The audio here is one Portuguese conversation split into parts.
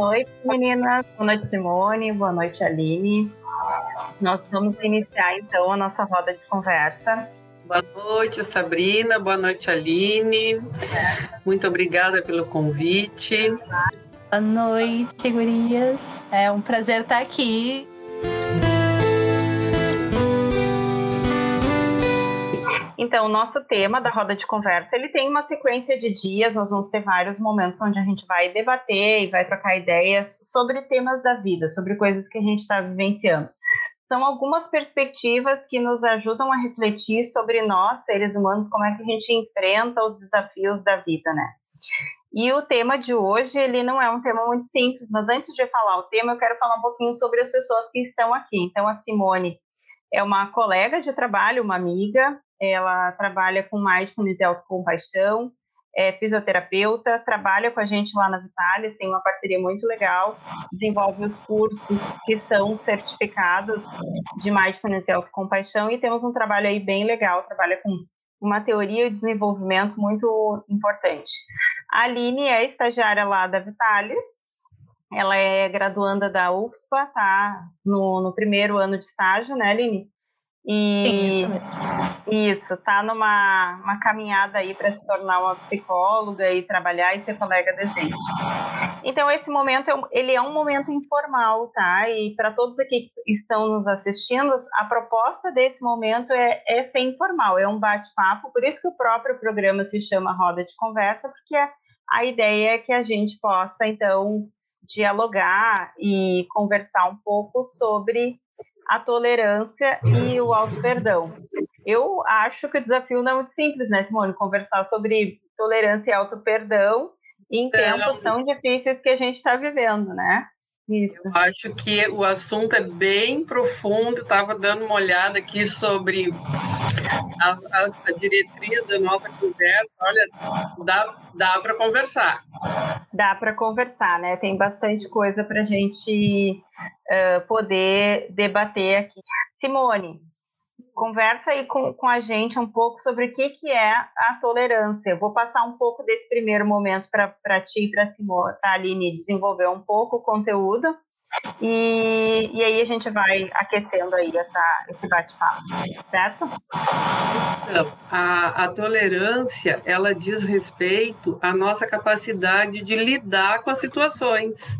noite, meninas. Boa noite, Simone. Boa noite, Aline. Nós vamos iniciar então a nossa roda de conversa. Boa noite, Sabrina. Boa noite, Aline. Muito obrigada pelo convite. Boa noite, gurias. É um prazer estar aqui. Então, o nosso tema da roda de conversa, ele tem uma sequência de dias, nós vamos ter vários momentos onde a gente vai debater e vai trocar ideias sobre temas da vida, sobre coisas que a gente está vivenciando. São algumas perspectivas que nos ajudam a refletir sobre nós, seres humanos, como é que a gente enfrenta os desafios da vida, né? E o tema de hoje, ele não é um tema muito simples, mas antes de falar o tema, eu quero falar um pouquinho sobre as pessoas que estão aqui. Então, a Simone é uma colega de trabalho, uma amiga, ela trabalha com mindfulness e autocompaixão, é fisioterapeuta, trabalha com a gente lá na Vitalis, tem uma parceria muito legal, desenvolve os cursos que são certificados de mindfulness e autocompaixão e temos um trabalho aí bem legal, trabalha com uma teoria de desenvolvimento muito importante. A Aline é estagiária lá da Vitalis, ela é graduanda da UFSPA, tá no, no primeiro ano de estágio, né, Aline? E Sim, isso mesmo. Isso, tá numa uma caminhada aí para se tornar uma psicóloga e trabalhar e ser colega da gente. Então esse momento é ele é um momento informal, tá? E para todos aqui que estão nos assistindo, a proposta desse momento é, é ser informal, é um bate-papo, por isso que o próprio programa se chama Roda de Conversa, porque a ideia é que a gente possa então dialogar e conversar um pouco sobre a tolerância e o auto-perdão. Eu acho que o desafio não é muito simples, né, Simone? Conversar sobre tolerância e auto-perdão em tempos tão difíceis que a gente está vivendo, né? Isso. Eu acho que o assunto é bem profundo. Estava dando uma olhada aqui sobre a, a, a diretriz da nossa conversa. Olha, dá, dá para conversar. Dá para conversar, né? Tem bastante coisa para a gente uh, poder debater aqui. Simone, conversa aí com, com a gente um pouco sobre o que, que é a tolerância. Eu vou passar um pouco desse primeiro momento para ti e para a Aline desenvolver um pouco o conteúdo. E, e aí a gente vai aquecendo aí essa, esse bate-papo, certo? Então, a, a tolerância, ela diz respeito à nossa capacidade de lidar com as situações,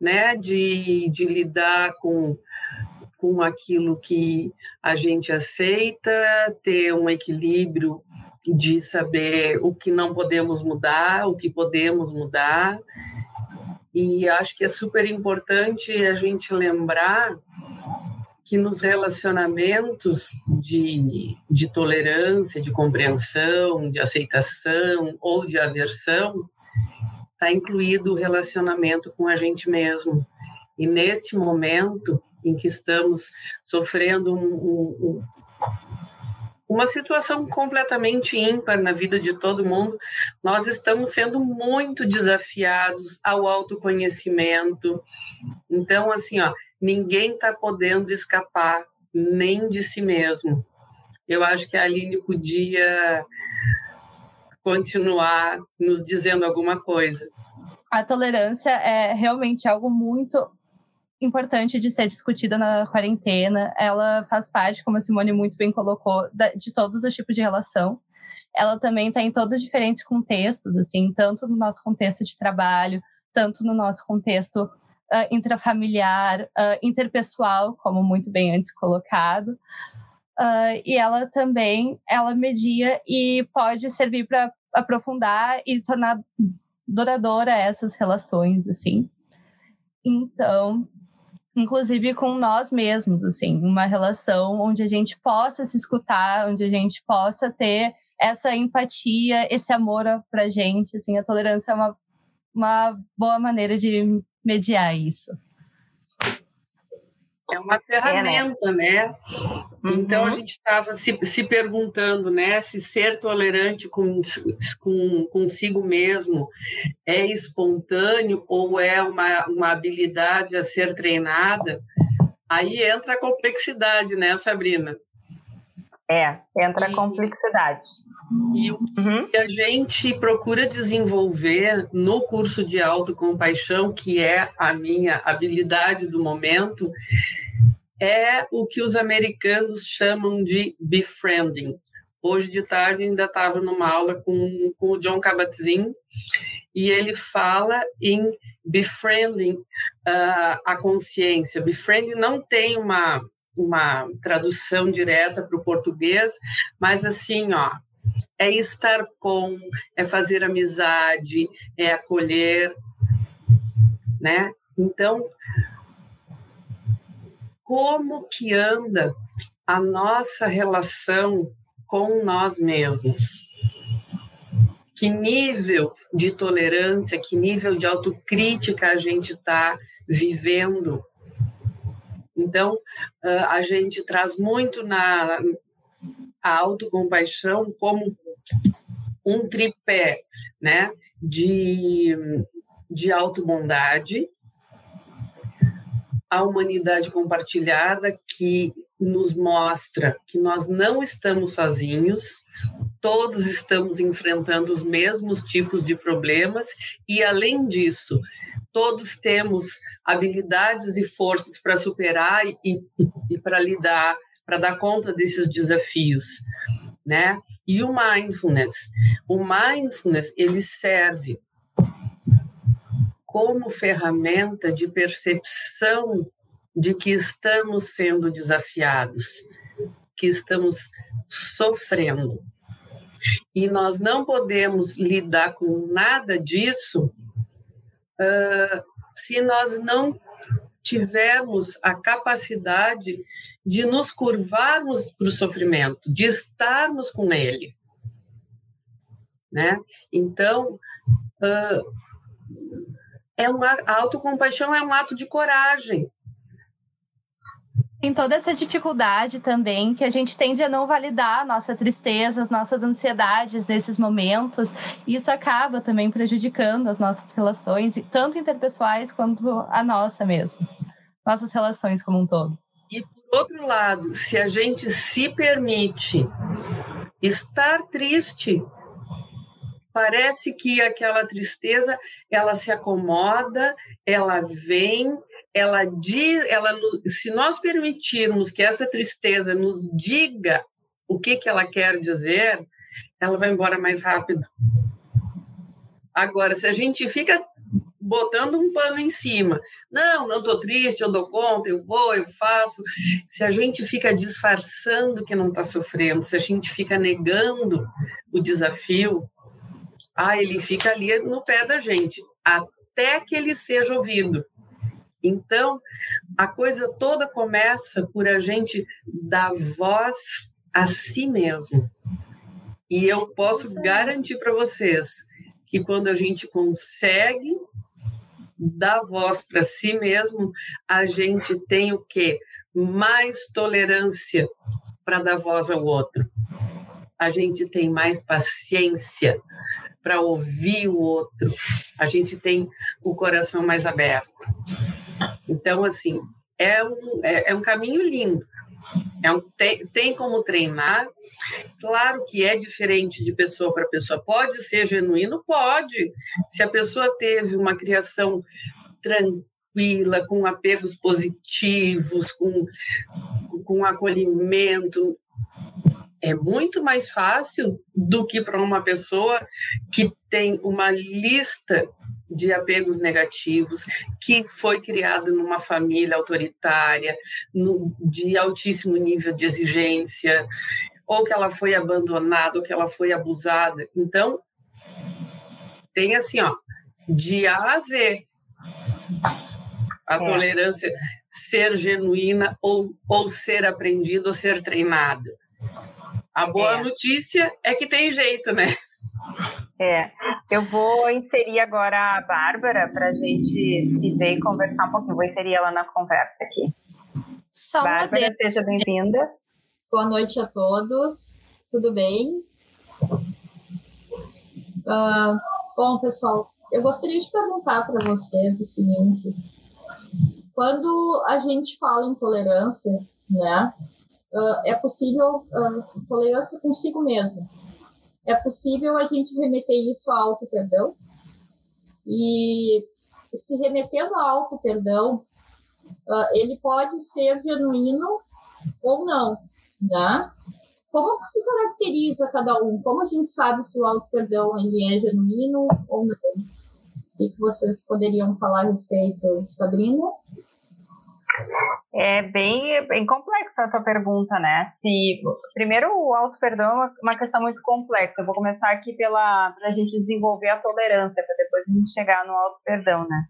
né? De, de lidar com com aquilo que a gente aceita, ter um equilíbrio de saber o que não podemos mudar, o que podemos mudar. E acho que é super importante a gente lembrar que nos relacionamentos de, de tolerância, de compreensão, de aceitação ou de aversão, está incluído o relacionamento com a gente mesmo. E nesse momento, em que estamos sofrendo um, um, uma situação completamente ímpar na vida de todo mundo, nós estamos sendo muito desafiados ao autoconhecimento. Então, assim, ó, ninguém está podendo escapar nem de si mesmo. Eu acho que a Aline podia continuar nos dizendo alguma coisa. A tolerância é realmente algo muito importante de ser discutida na quarentena. Ela faz parte, como a Simone muito bem colocou, de todos os tipos de relação. Ela também está em todos os diferentes contextos, assim, tanto no nosso contexto de trabalho, tanto no nosso contexto uh, intrafamiliar, uh, interpessoal, como muito bem antes colocado. Uh, e ela também, ela media e pode servir para aprofundar e tornar duradoura essas relações, assim. Então, inclusive com nós mesmos, assim, uma relação onde a gente possa se escutar, onde a gente possa ter essa empatia, esse amor pra gente, assim, a tolerância é uma, uma boa maneira de mediar isso. É uma ferramenta, né? Então a uhum. gente estava se, se perguntando, né, se ser tolerante com, com consigo mesmo é espontâneo ou é uma, uma habilidade a ser treinada. Aí entra a complexidade, né, Sabrina? É, entra a complexidade. E o uhum. que a gente procura desenvolver no curso de autocompaixão, que é a minha habilidade do momento, é o que os americanos chamam de befriending. Hoje de tarde ainda estava numa aula com, com o John Kabat-Zinn e ele fala em befriending uh, a consciência. Befriending não tem uma, uma tradução direta para o português, mas assim, ó, é estar com, é fazer amizade, é acolher, né? Então, como que anda a nossa relação com nós mesmos? Que nível de tolerância, que nível de autocrítica a gente está vivendo? Então, a gente traz muito na a autocompaixão como um tripé, né, de, de autobondade, a humanidade compartilhada que nos mostra que nós não estamos sozinhos, todos estamos enfrentando os mesmos tipos de problemas e, além disso, todos temos habilidades e forças para superar e, e, e para lidar, para dar conta desses desafios, né? E o mindfulness, o mindfulness ele serve como ferramenta de percepção de que estamos sendo desafiados, que estamos sofrendo. E nós não podemos lidar com nada disso uh, se nós não tivermos a capacidade de nos curvarmos para o sofrimento, de estarmos com ele. Né? Então, uh, é uma, a autocompaixão é um ato de coragem. Tem toda essa dificuldade também que a gente tende a não validar a nossa tristeza, as nossas ansiedades nesses momentos. E isso acaba também prejudicando as nossas relações, tanto interpessoais quanto a nossa mesmo. Nossas relações como um todo. E por outro lado, se a gente se permite estar triste, parece que aquela tristeza ela se acomoda, ela vem, ela diz, ela se nós permitirmos que essa tristeza nos diga o que que ela quer dizer, ela vai embora mais rápido. Agora, se a gente fica botando um pano em cima, não, não estou triste, eu dou conta, eu vou, eu faço. Se a gente fica disfarçando que não está sofrendo, se a gente fica negando o desafio, ah, ele fica ali no pé da gente, até que ele seja ouvido. Então, a coisa toda começa por a gente dar voz a si mesmo. E eu posso garantir para vocês que quando a gente consegue dar voz para si mesmo, a gente tem o quê? Mais tolerância para dar voz ao outro. A gente tem mais paciência para ouvir o outro, a gente tem o coração mais aberto. Então, assim, é um, é, é um caminho lindo. É um, tem, tem como treinar. Claro que é diferente de pessoa para pessoa. Pode ser genuíno? Pode. Se a pessoa teve uma criação tranquila, com apegos positivos, com, com acolhimento, é muito mais fácil do que para uma pessoa que tem uma lista de apegos negativos, que foi criada numa família autoritária, no, de altíssimo nível de exigência, ou que ela foi abandonada, ou que ela foi abusada. Então, tem assim, ó, de A a Z, a é. tolerância ser genuína ou, ou ser aprendida ou ser treinada. A boa é. notícia é que tem jeito, né? É, eu vou inserir agora a Bárbara para a gente se ver e conversar um pouquinho. Vou inserir ela na conversa aqui. Só Bárbara, seja bem-vinda. Boa noite a todos, tudo bem? Uh, bom, pessoal, eu gostaria de perguntar para vocês o seguinte: quando a gente fala em tolerância, né, uh, é possível uh, tolerância consigo mesmo. É possível a gente remeter isso ao auto-perdão. E se remetendo ao auto-perdão, uh, ele pode ser genuíno ou não, né? Como se caracteriza cada um? Como a gente sabe se o auto-perdão ele é genuíno ou não? O que vocês poderiam falar a respeito, Sabrina? É bem, bem complexa a tua pergunta, né? Se, primeiro, o auto-perdão é uma questão muito complexa. Eu vou começar aqui pela para a gente desenvolver a tolerância, para depois a gente chegar no auto-perdão, né?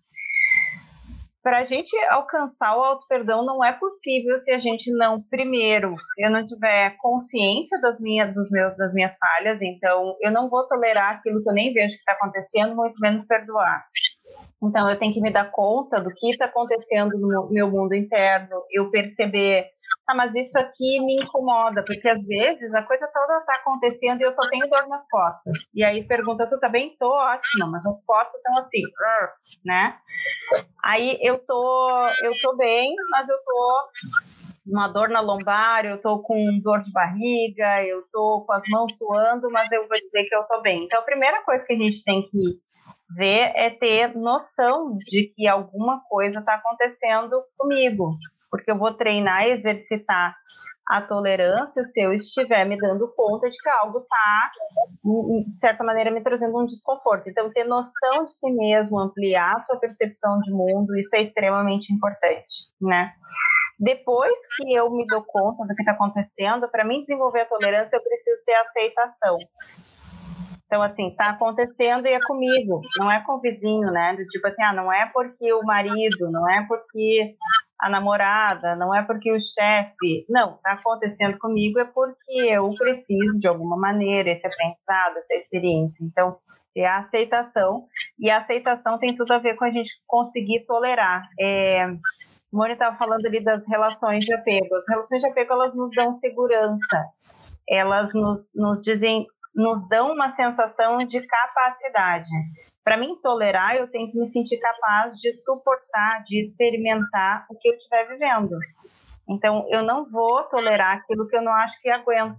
para a gente alcançar o auto-perdão não é possível se a gente não, primeiro, eu não tiver consciência das minhas, dos meus, das minhas falhas, então eu não vou tolerar aquilo que eu nem vejo que está acontecendo, muito menos perdoar. Então eu tenho que me dar conta do que está acontecendo no meu mundo interno, eu perceber ah, mas isso aqui me incomoda, porque às vezes a coisa toda está acontecendo e eu só tenho dor nas costas. E aí pergunta, tu tá bem? Tô ótima, mas as costas estão assim, né? Aí eu tô, eu tô bem, mas eu tô uma dor na lombar, eu tô com dor de barriga, eu tô com as mãos suando, mas eu vou dizer que eu tô bem. Então a primeira coisa que a gente tem que ver é ter noção de que alguma coisa está acontecendo comigo, porque eu vou treinar, exercitar a tolerância se eu estiver me dando conta de que algo está, de certa maneira, me trazendo um desconforto. Então, ter noção de si mesmo, ampliar a tua percepção de mundo, isso é extremamente importante, né? Depois que eu me dou conta do que está acontecendo, para mim desenvolver a tolerância, eu preciso ter aceitação. Então, assim, está acontecendo e é comigo, não é com o vizinho, né? Tipo assim, ah, não é porque o marido, não é porque a namorada, não é porque o chefe. Não, está acontecendo comigo é porque eu preciso, de alguma maneira, esse aprendizado, essa experiência. Então, é a aceitação. E a aceitação tem tudo a ver com a gente conseguir tolerar. É, Mônica estava falando ali das relações de apego. As relações de apego, elas nos dão segurança. Elas nos, nos dizem nos dão uma sensação de capacidade. Para mim tolerar, eu tenho que me sentir capaz de suportar, de experimentar o que eu estiver vivendo. Então, eu não vou tolerar aquilo que eu não acho que aguento.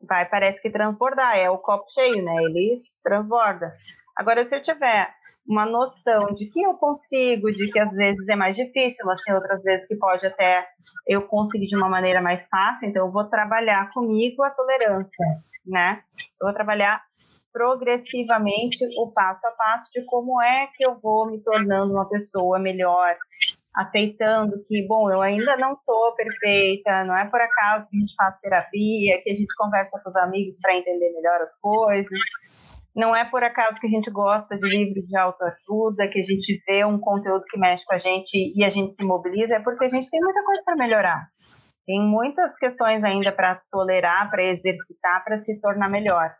Vai, parece que transbordar, é o copo cheio, né? Ele transborda. Agora, se eu tiver uma noção de que eu consigo, de que às vezes é mais difícil, mas tem outras vezes que pode até eu conseguir de uma maneira mais fácil, então eu vou trabalhar comigo a tolerância né? Eu vou trabalhar progressivamente o passo a passo de como é que eu vou me tornando uma pessoa melhor, aceitando que, bom, eu ainda não estou perfeita, não é por acaso que a gente faz terapia, que a gente conversa com os amigos para entender melhor as coisas, não é por acaso que a gente gosta de livro de autoajuda, que a gente vê um conteúdo que mexe com a gente e a gente se mobiliza, é porque a gente tem muita coisa para melhorar. Tem muitas questões ainda para tolerar, para exercitar, para se tornar melhor.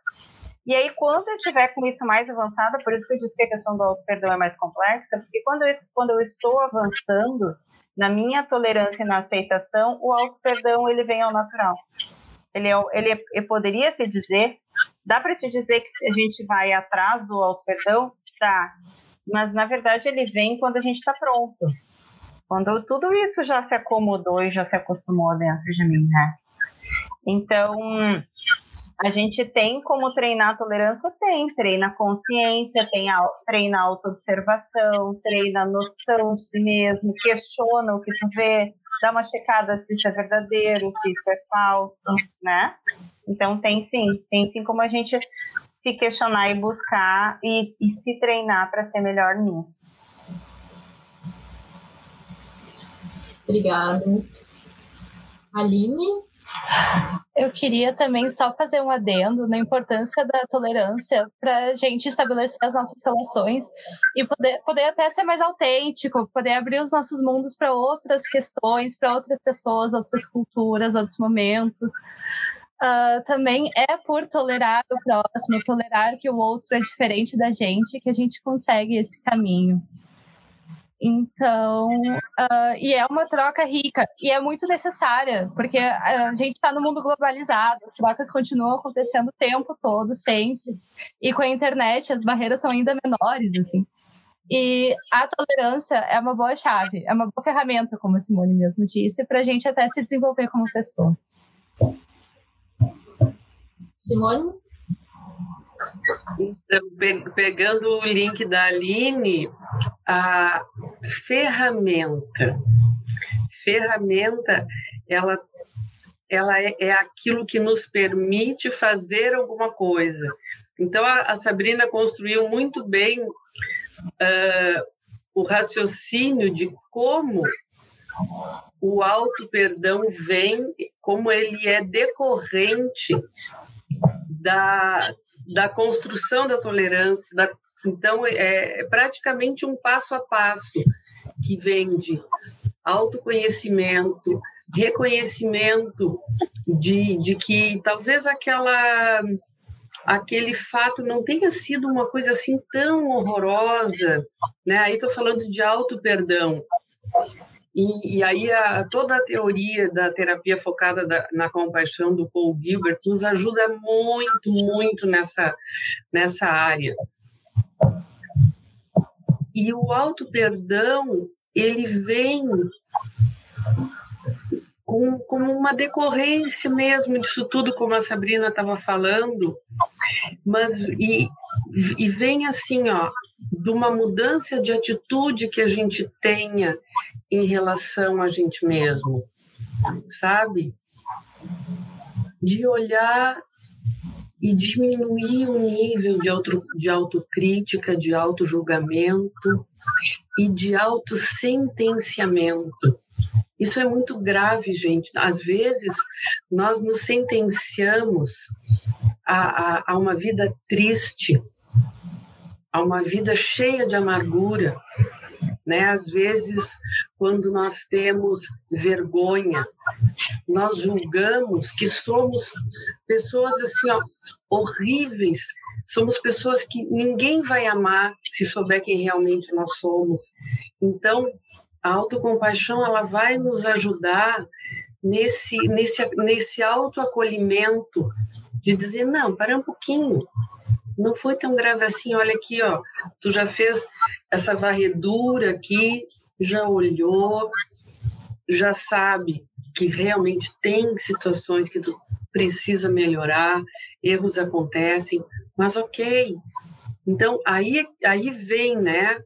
E aí, quando eu tiver com isso mais avançado, por isso que eu disse que a questão do auto-perdão é mais complexa, porque quando eu, quando eu estou avançando na minha tolerância e na aceitação, o auto-perdão ele vem ao natural. Ele, é, ele, ele poderia se dizer, dá para te dizer que a gente vai atrás do auto-perdão? Tá. Mas, na verdade, ele vem quando a gente está pronto. Quando tudo isso já se acomodou e já se acostumou dentro de mim, né? Então, a gente tem como treinar a tolerância? Tem. Treina a consciência, tem a, treina a autoobservação, treina a noção de si mesmo, questiona o que tu vê, dá uma checada se isso é verdadeiro, se isso é falso, né? Então, tem sim. Tem sim como a gente se questionar e buscar e, e se treinar para ser melhor nisso. Obrigada. Aline? Eu queria também só fazer um adendo na importância da tolerância para a gente estabelecer as nossas relações e poder, poder até ser mais autêntico, poder abrir os nossos mundos para outras questões, para outras pessoas, outras culturas, outros momentos. Uh, também é por tolerar o próximo, tolerar que o outro é diferente da gente, que a gente consegue esse caminho. Então, uh, e é uma troca rica e é muito necessária, porque a gente está no mundo globalizado, as trocas continuam acontecendo o tempo todo, sempre. E com a internet, as barreiras são ainda menores, assim. E a tolerância é uma boa chave, é uma boa ferramenta, como a Simone mesmo disse, para a gente até se desenvolver como pessoa. Simone? Então, pegando o link da Aline, a ferramenta. Ferramenta, ela, ela é, é aquilo que nos permite fazer alguma coisa. Então, a, a Sabrina construiu muito bem uh, o raciocínio de como o auto-perdão vem, como ele é decorrente da, da construção da tolerância. Da, então, é, é praticamente um passo a passo que vem de autoconhecimento, reconhecimento de, de que talvez aquela aquele fato não tenha sido uma coisa assim tão horrorosa, né? Aí estou falando de auto perdão. E, e aí a, toda a teoria da terapia focada da, na compaixão do Paul Gilbert nos ajuda muito, muito nessa, nessa área. E o auto-perdão, ele vem com, como uma decorrência mesmo disso tudo, como a Sabrina estava falando, mas e, e vem assim, ó, de uma mudança de atitude que a gente tenha em relação a gente mesmo, sabe? De olhar e diminuir o nível de, auto, de autocrítica, de autojulgamento e de autosentenciamento. Isso é muito grave, gente. Às vezes, nós nos sentenciamos a, a, a uma vida triste, a uma vida cheia de amargura. Né? Às vezes, quando nós temos vergonha, nós julgamos que somos pessoas assim ó, horríveis, somos pessoas que ninguém vai amar se souber quem realmente nós somos. Então, a autocompaixão ela vai nos ajudar nesse nesse nesse autoacolhimento de dizer não, para um pouquinho não foi tão grave assim. Olha aqui, ó, tu já fez essa varredura aqui, já olhou, já sabe que realmente tem situações que tu precisa melhorar, erros acontecem, mas ok. Então aí aí vem, né,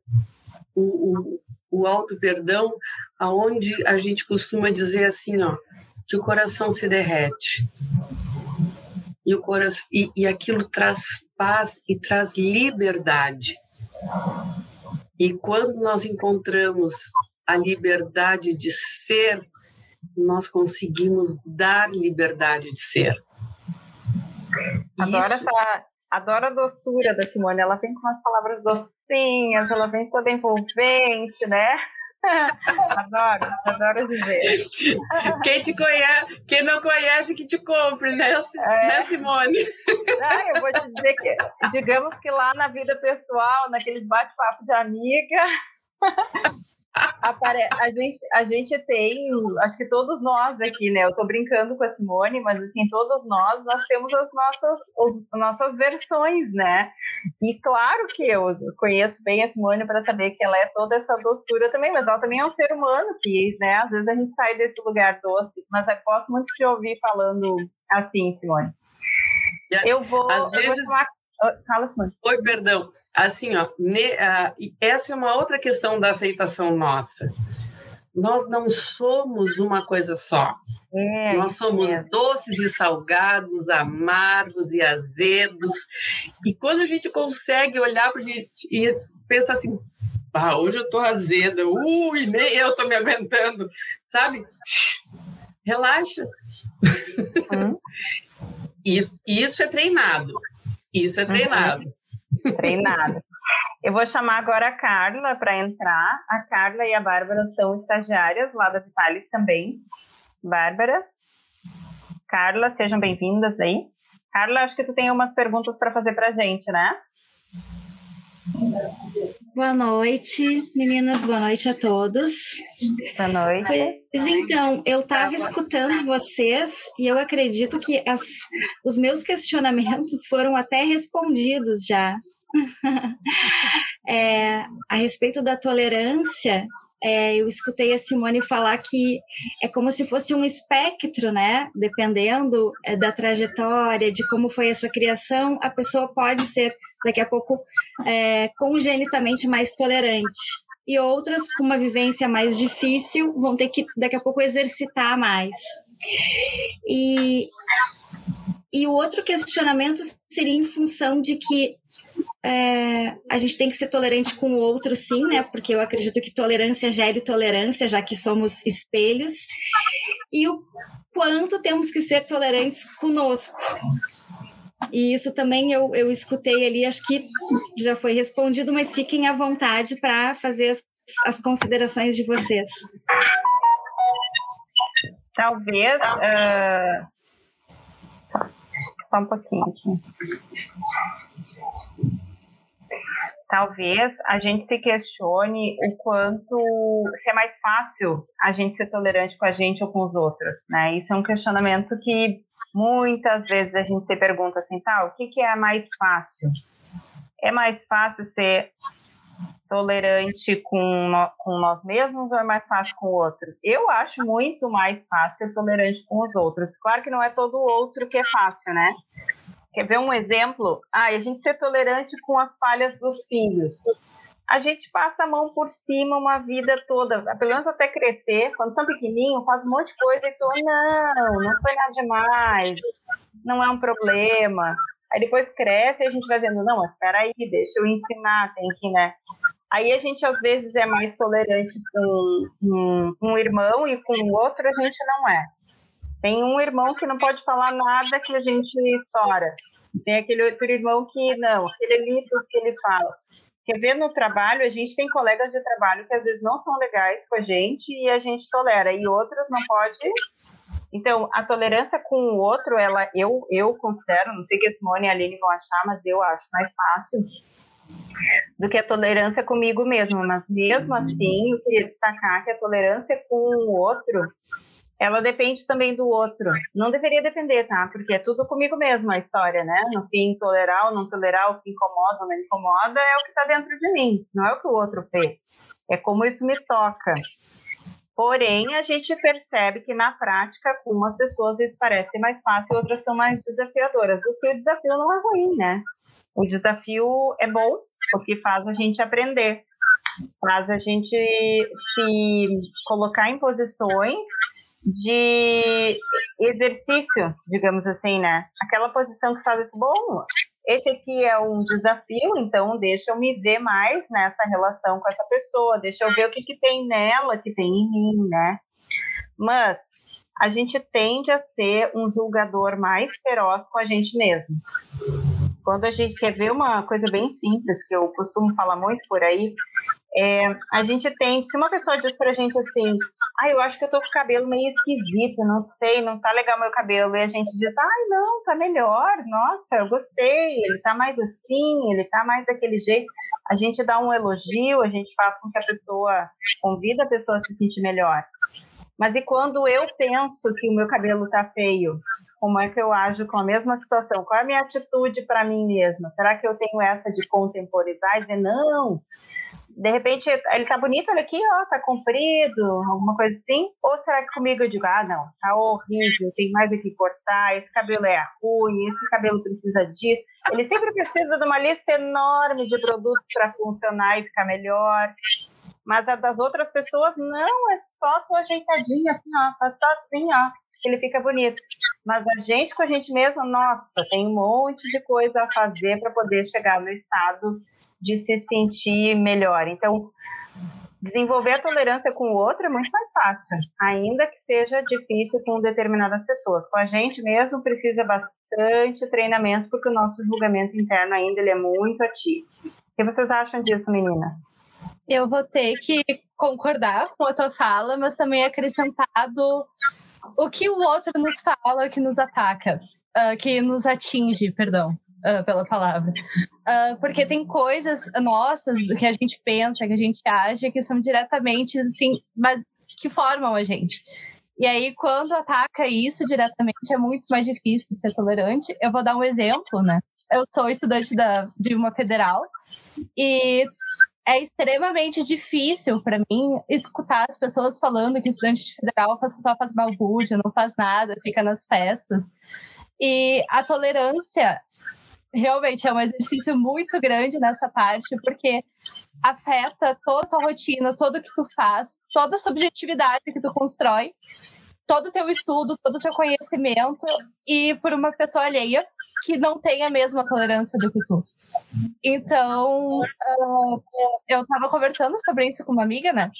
o, o, o auto perdão, aonde a gente costuma dizer assim, ó, que o coração se derrete e, o coração, e, e aquilo traz paz e traz liberdade. E quando nós encontramos a liberdade de ser, nós conseguimos dar liberdade de ser. Adoro, Isso... essa, adoro a doçura da Simone, ela vem com as palavras docinhas, ela vem toda envolvente, né? adoro, adoro dizer. Quem te conhece, quem não conhece, que te compre, né, é. né Simone? Ah, eu vou te dizer que, digamos que lá na vida pessoal, naqueles bate-papo de amiga. A gente, a gente tem, acho que todos nós aqui, né? Eu tô brincando com a Simone, mas assim, todos nós, nós temos as nossas, os, nossas versões, né? E claro que eu conheço bem a Simone para saber que ela é toda essa doçura também, mas ela também é um ser humano que, né? Às vezes a gente sai desse lugar doce, mas eu gosto muito de ouvir falando assim, Simone. Eu vou, Às eu vezes... vou chamar Fala, Simone. Oi, perdão. Assim, ó, ne, uh, essa é uma outra questão da aceitação nossa. Nós não somos uma coisa só. É, Nós somos é. doces e salgados, amargos e azedos. E quando a gente consegue olhar para gente e pensar assim, ah, hoje eu tô azeda, ui, nem eu tô me aguentando, sabe? Relaxa. Hum. Isso, isso é treinado. Isso é uhum. treinado. Uhum. Treinado. Eu vou chamar agora a Carla para entrar. A Carla e a Bárbara são estagiárias lá da Vitalis também. Bárbara, Carla, sejam bem-vindas aí. Carla, acho que tu tem umas perguntas para fazer para a gente, né? Boa noite, meninas, boa noite a todos. Boa noite. Pois então, eu estava escutando vocês e eu acredito que as, os meus questionamentos foram até respondidos já. é, a respeito da tolerância, é, eu escutei a Simone falar que é como se fosse um espectro, né? Dependendo é, da trajetória, de como foi essa criação, a pessoa pode ser, daqui a pouco, é, congenitamente mais tolerante. E outras, com uma vivência mais difícil, vão ter que, daqui a pouco, exercitar mais. E, e o outro questionamento seria em função de que é, a gente tem que ser tolerante com o outro, sim, né? Porque eu acredito que tolerância gere tolerância, já que somos espelhos. E o quanto temos que ser tolerantes conosco. E isso também eu, eu escutei ali, acho que já foi respondido, mas fiquem à vontade para fazer as, as, considerações de vocês. Talvez. Uh... Só um pouquinho aqui talvez a gente se questione o quanto se é mais fácil a gente ser tolerante com a gente ou com os outros, né? Isso é um questionamento que muitas vezes a gente se pergunta assim, tá, o que, que é mais fácil? É mais fácil ser tolerante com, com nós mesmos ou é mais fácil com o outro? Eu acho muito mais fácil ser tolerante com os outros. Claro que não é todo outro que é fácil, né? Quer ver um exemplo? Ah, a gente ser tolerante com as falhas dos filhos. A gente passa a mão por cima uma vida toda, pelo menos até crescer. Quando são pequenininhos, faz um monte de coisa e tô, não, não foi nada demais, não é um problema. Aí depois cresce e a gente vai vendo, não, mas espera aí, deixa eu ensinar, tem que, né? Aí a gente às vezes é mais tolerante com um, um irmão e com o outro a gente não é. Tem um irmão que não pode falar nada que a gente estoura. Tem aquele outro irmão que não, aquele ali tudo que ele fala. Quer ver no trabalho, a gente tem colegas de trabalho que às vezes não são legais com a gente e a gente tolera, e outros não pode. Então, a tolerância com o outro, ela, eu, eu considero, não sei que a Simone e a Aline vão achar, mas eu acho mais fácil do que a tolerância comigo mesmo. Mas mesmo assim, eu queria destacar que a tolerância com o outro ela depende também do outro. Não deveria depender, tá? Porque é tudo comigo mesmo a história, né? No fim, tolerar ou não tolerar, o que incomoda ou não incomoda é o que está dentro de mim, não é o que o outro fez. É como isso me toca. Porém, a gente percebe que na prática, com umas pessoas isso parece mais fácil, outras são mais desafiadoras. O que o desafio não é ruim, né? O desafio é bom, porque faz a gente aprender, faz a gente se colocar em posições de exercício, digamos assim, né? Aquela posição que faz assim, bom, esse aqui é um desafio, então deixa eu me ver mais nessa relação com essa pessoa, deixa eu ver o que, que tem nela, que tem em mim, né? Mas a gente tende a ser um julgador mais feroz com a gente mesmo. Quando a gente quer ver uma coisa bem simples, que eu costumo falar muito por aí, é, a gente tem, se uma pessoa diz pra gente assim, ah, eu acho que eu tô com o cabelo meio esquisito, não sei, não tá legal meu cabelo, e a gente diz, ai, não, tá melhor, nossa, eu gostei, ele tá mais assim, ele tá mais daquele jeito. A gente dá um elogio, a gente faz com que a pessoa, convida a pessoa a se sentir melhor. Mas e quando eu penso que o meu cabelo tá feio? Como é que eu ajo com a mesma situação? Qual é a minha atitude para mim mesma? Será que eu tenho essa de contemporizar e dizer, não, de repente ele tá bonito, olha aqui, ó, tá comprido, alguma coisa assim? Ou será que comigo eu digo, ah, não, tá horrível, tem mais o que cortar, esse cabelo é ruim, esse cabelo precisa disso. Ele sempre precisa de uma lista enorme de produtos para funcionar e ficar melhor. Mas a das outras pessoas, não, é só tu ajeitadinha, assim, ó, faz assim, ó, que ele fica bonito. Mas a gente com a gente mesmo, nossa, tem um monte de coisa a fazer para poder chegar no estado de se sentir melhor. Então, desenvolver a tolerância com o outro é muito mais fácil, ainda que seja difícil com determinadas pessoas. Com a gente mesmo precisa bastante treinamento, porque o nosso julgamento interno ainda ele é muito ativo. O que vocês acham disso, meninas? Eu vou ter que concordar com a tua fala, mas também acrescentado o que o outro nos fala que nos ataca, uh, que nos atinge, perdão uh, pela palavra. Uh, porque tem coisas nossas que a gente pensa, que a gente acha, que são diretamente, assim, mas que formam a gente. E aí, quando ataca isso diretamente, é muito mais difícil de ser tolerante. Eu vou dar um exemplo, né? Eu sou estudante da, de uma federal e é extremamente difícil para mim escutar as pessoas falando que estudante de federal só faz balbúrdia, não faz nada, fica nas festas. E a tolerância realmente é um exercício muito grande nessa parte, porque afeta toda a rotina, todo o que tu faz, toda a subjetividade que tu constrói, todo o teu estudo, todo o teu conhecimento, e por uma pessoa alheia que não tem a mesma tolerância do que tu. Então, uh, eu estava conversando sobre isso com uma amiga, né?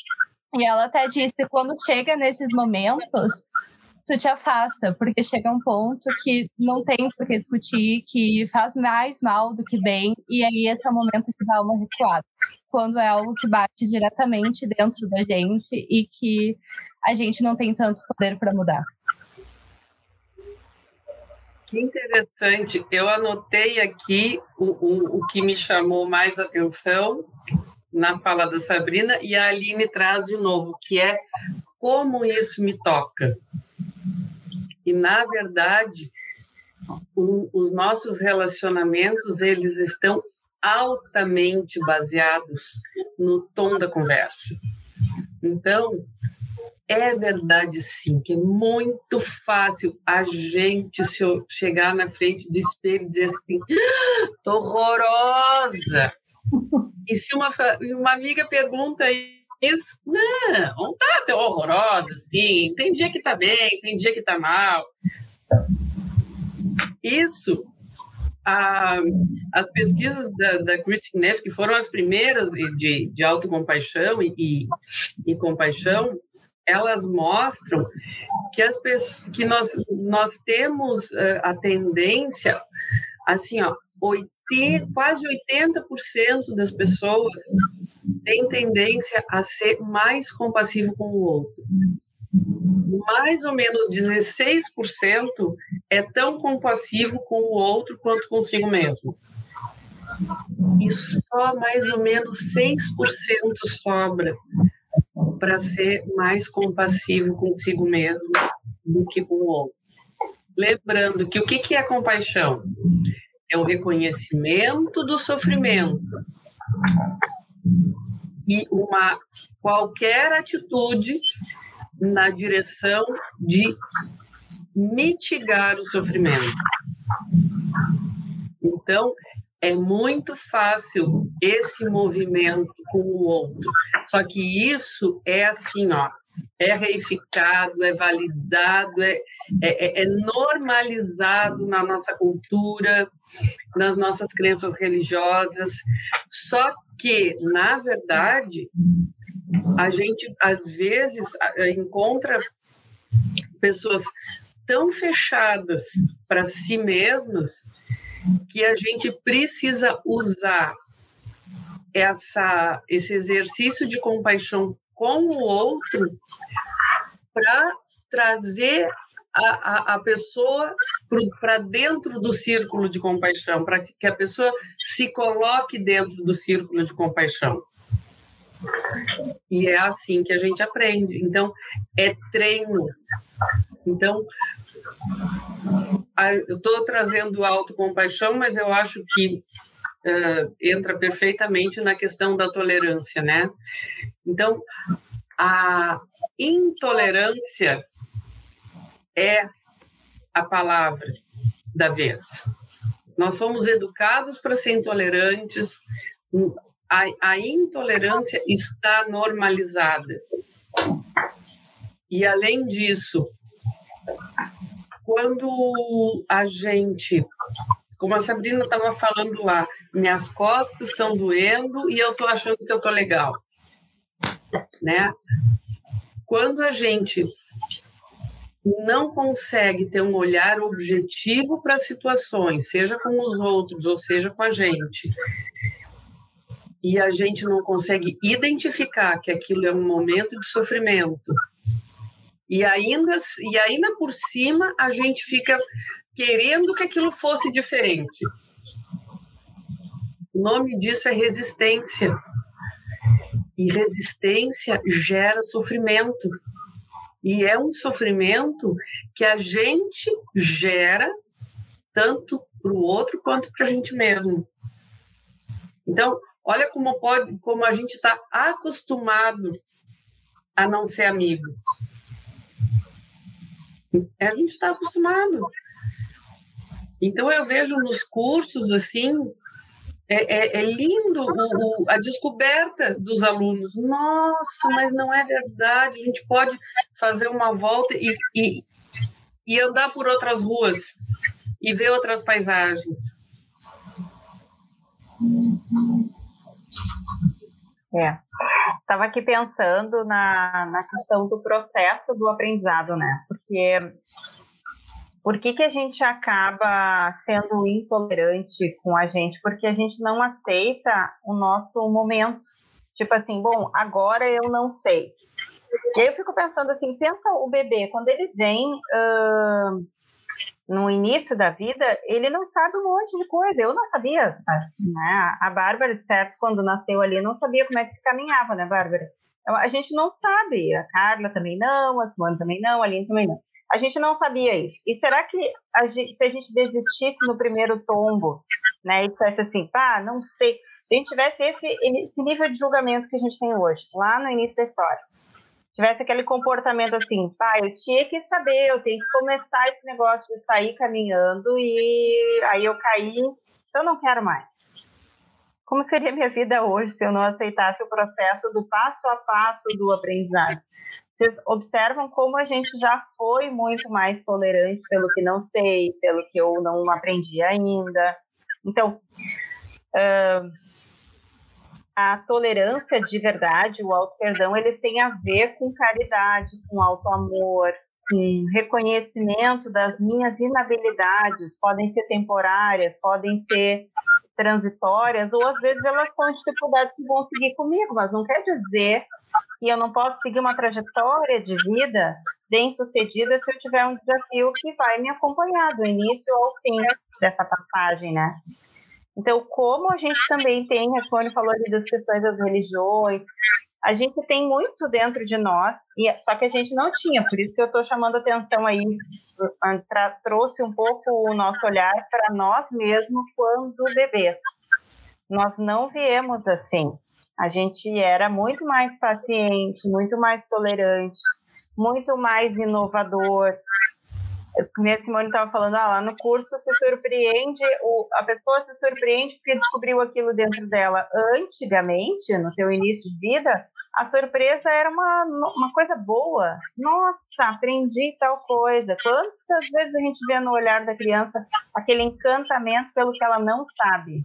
E ela até disse quando chega nesses momentos, tu te afasta, porque chega um ponto que não tem por que discutir, que faz mais mal do que bem, e aí esse é o momento que dá uma recuada. Quando é algo que bate diretamente dentro da gente e que a gente não tem tanto poder para mudar. Que interessante. Eu anotei aqui o, o, o que me chamou mais atenção na fala da Sabrina e a Aline traz de novo, que é como isso me toca. E, na verdade, o, os nossos relacionamentos, eles estão altamente baseados no tom da conversa. Então, é verdade sim, que é muito fácil a gente se chegar na frente do espelho e dizer assim, ah, horrorosa. E se uma, uma amiga pergunta isso, não, não tá tão horrorosa assim, tem dia que tá bem, tem dia que tá mal. Isso, a, as pesquisas da, da Christine Neff, que foram as primeiras de, de autocompaixão e, e, e compaixão, elas mostram que as pessoas, que nós, nós temos uh, a tendência, assim, ó, 80, quase 80% das pessoas têm tendência a ser mais compassivo com o outro. Mais ou menos 16% é tão compassivo com o outro quanto consigo mesmo. E só mais ou menos 6% sobra para ser mais compassivo consigo mesmo do que com o outro. Lembrando que o que é compaixão? É o reconhecimento do sofrimento e uma qualquer atitude na direção de mitigar o sofrimento. Então, é muito fácil esse movimento com o outro. Só que isso é assim, ó, é reificado, é validado, é, é, é, normalizado na nossa cultura, nas nossas crenças religiosas. Só que, na verdade, a gente às vezes encontra pessoas tão fechadas para si mesmas que a gente precisa usar essa, esse exercício de compaixão com o outro para trazer a, a, a pessoa para dentro do círculo de compaixão, para que a pessoa se coloque dentro do círculo de compaixão. E é assim que a gente aprende. Então, é treino. Então, eu estou trazendo autocompaixão, mas eu acho que uh, entra perfeitamente na questão da tolerância, né? Então, a intolerância é a palavra da vez. Nós somos educados para ser intolerantes, a, a intolerância está normalizada. E, além disso, quando a gente, como a Sabrina estava falando lá, minhas costas estão doendo e eu estou achando que eu estou legal, né? Quando a gente não consegue ter um olhar objetivo para situações, seja com os outros ou seja com a gente, e a gente não consegue identificar que aquilo é um momento de sofrimento, e ainda, e ainda por cima a gente fica querendo que aquilo fosse diferente. O nome disso é resistência. E resistência gera sofrimento. E é um sofrimento que a gente gera tanto para o outro quanto para a gente mesmo. Então, Olha como pode, como a gente está acostumado a não ser amigo. A gente está acostumado. Então eu vejo nos cursos assim é, é, é lindo o, o, a descoberta dos alunos. Nossa, mas não é verdade. A gente pode fazer uma volta e, e, e andar por outras ruas e ver outras paisagens. É. Estava aqui pensando na, na questão do processo do aprendizado, né? Porque por que, que a gente acaba sendo intolerante com a gente? Porque a gente não aceita o nosso momento. Tipo assim, bom, agora eu não sei. E aí eu fico pensando assim, pensa o bebê, quando ele vem uh, no início da vida, ele não sabe um monte de coisa. Eu não sabia, assim, né? A Bárbara, certo, quando nasceu ali, não sabia como é que se caminhava, né, Bárbara? A gente não sabe. A Carla também não, a Simone também não, a Aline também não. A gente não sabia isso. E será que a gente, se a gente desistisse no primeiro tombo, né, e dissesse assim, pá, não sei, se a gente tivesse esse, esse nível de julgamento que a gente tem hoje, lá no início da história, tivesse aquele comportamento assim, pá, eu tinha que saber, eu tenho que começar esse negócio de sair caminhando e aí eu caí, então não quero mais. Como seria minha vida hoje se eu não aceitasse o processo do passo a passo do aprendizado? Vocês observam como a gente já foi muito mais tolerante pelo que não sei, pelo que eu não aprendi ainda. Então, uh, a tolerância de verdade, o auto-perdão, eles têm a ver com caridade, com auto-amor, com reconhecimento das minhas inabilidades, podem ser temporárias, podem ser transitórias, ou às vezes elas são dificuldades que vão seguir comigo, mas não quer dizer que eu não posso seguir uma trajetória de vida bem sucedida se eu tiver um desafio que vai me acompanhar do início ao fim dessa passagem, né? Então, como a gente também tem, a Sônia falou ali das questões das religiões, a gente tem muito dentro de nós, e só que a gente não tinha, por isso que eu estou chamando atenção aí, pra, trouxe um pouco o nosso olhar para nós mesmos quando bebês. Nós não viemos assim. A gente era muito mais paciente, muito mais tolerante, muito mais inovador. A Simone estava falando, ah, lá no curso se surpreende, o, a pessoa se surpreende porque descobriu aquilo dentro dela antigamente, no seu início de vida, a surpresa era uma, uma coisa boa. Nossa, aprendi tal coisa. Quantas vezes a gente vê no olhar da criança aquele encantamento pelo que ela não sabe?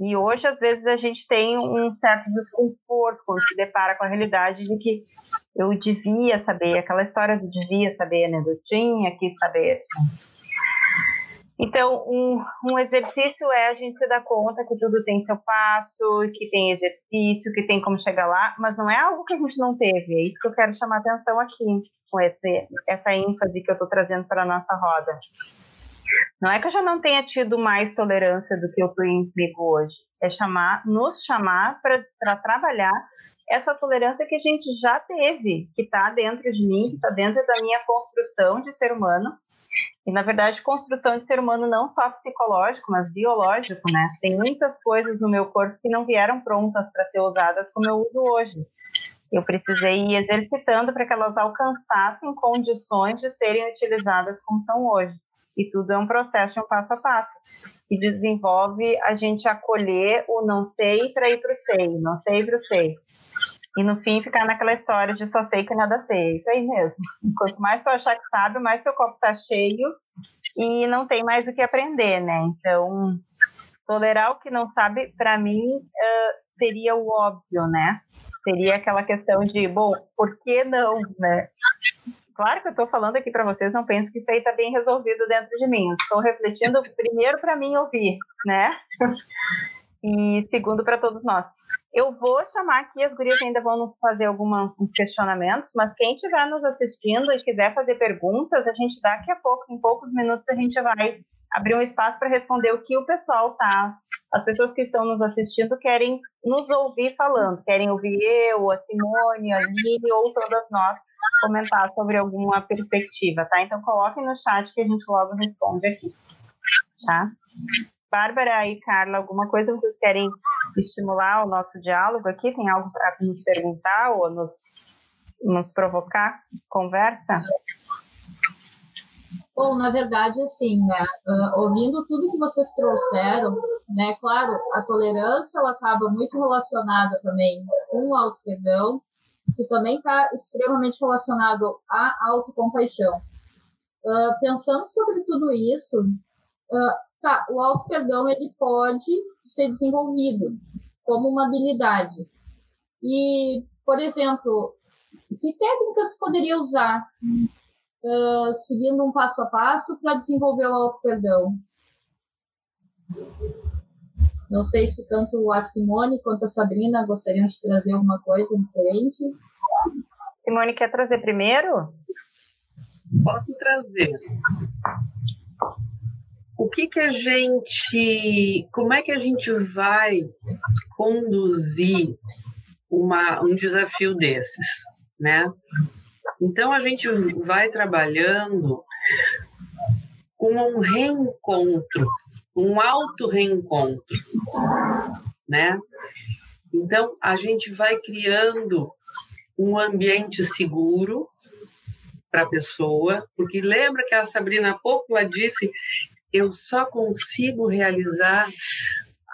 E hoje, às vezes, a gente tem um certo desconforto quando se depara com a realidade de que eu devia saber, aquela história do devia saber, né? Do tinha que saber. Então, um, um exercício é a gente se dar conta que tudo tem seu passo, que tem exercício, que tem como chegar lá, mas não é algo que a gente não teve. É isso que eu quero chamar atenção aqui, com esse, essa ênfase que eu estou trazendo para a nossa roda. Não é que eu já não tenha tido mais tolerância do que eu comigo hoje. É chamar, nos chamar para trabalhar essa tolerância que a gente já teve, que está dentro de mim, que está dentro da minha construção de ser humano. E, na verdade, construção de ser humano não só psicológico, mas biológico, né? Tem muitas coisas no meu corpo que não vieram prontas para ser usadas como eu uso hoje. Eu precisei ir exercitando para que elas alcançassem condições de serem utilizadas como são hoje. E tudo é um processo de um passo a passo. E desenvolve a gente acolher o não sei para ir para o sei, não sei para o sei. E no fim ficar naquela história de só sei que nada sei. Isso aí mesmo. Quanto mais tu achar que sabe, mais teu copo tá cheio e não tem mais o que aprender, né? Então, tolerar o que não sabe, para mim, uh, seria o óbvio, né? Seria aquela questão de, bom, por que não, né? Claro que eu estou falando aqui para vocês, não pensem que isso aí está bem resolvido dentro de mim. Estou refletindo primeiro para mim ouvir, né? e segundo para todos nós. Eu vou chamar aqui, as gurias ainda vão fazer alguns questionamentos, mas quem estiver nos assistindo e quiser fazer perguntas, a gente daqui a pouco, em poucos minutos, a gente vai abrir um espaço para responder o que o pessoal tá. As pessoas que estão nos assistindo querem nos ouvir falando, querem ouvir eu, a Simone, a Lili ou todas nós comentar sobre alguma perspectiva, tá? Então coloquem no chat que a gente logo responde aqui, tá? Bárbara e Carla, alguma coisa vocês querem estimular o nosso diálogo aqui? Tem algo para nos perguntar ou nos, nos provocar conversa? Bom, na verdade, assim, né, uh, ouvindo tudo que vocês trouxeram, né, claro, a tolerância ela acaba muito relacionada também com o auto-perdão, que também está extremamente relacionado à autocompaixão. Uh, pensando sobre tudo isso, uh, tá, o auto-perdão ele pode ser desenvolvido como uma habilidade. E, por exemplo, que técnicas poderia usar uh, seguindo um passo a passo para desenvolver o auto-perdão? Não sei se tanto a Simone quanto a Sabrina gostariam de trazer alguma coisa diferente. Simone, quer trazer primeiro? Posso trazer. O que que a gente, como é que a gente vai conduzir uma, um desafio desses, né? Então a gente vai trabalhando com um reencontro, um auto-reencontro, né? Então a gente vai criando um ambiente seguro para a pessoa, porque lembra que a Sabrina há pouco disse, eu só consigo realizar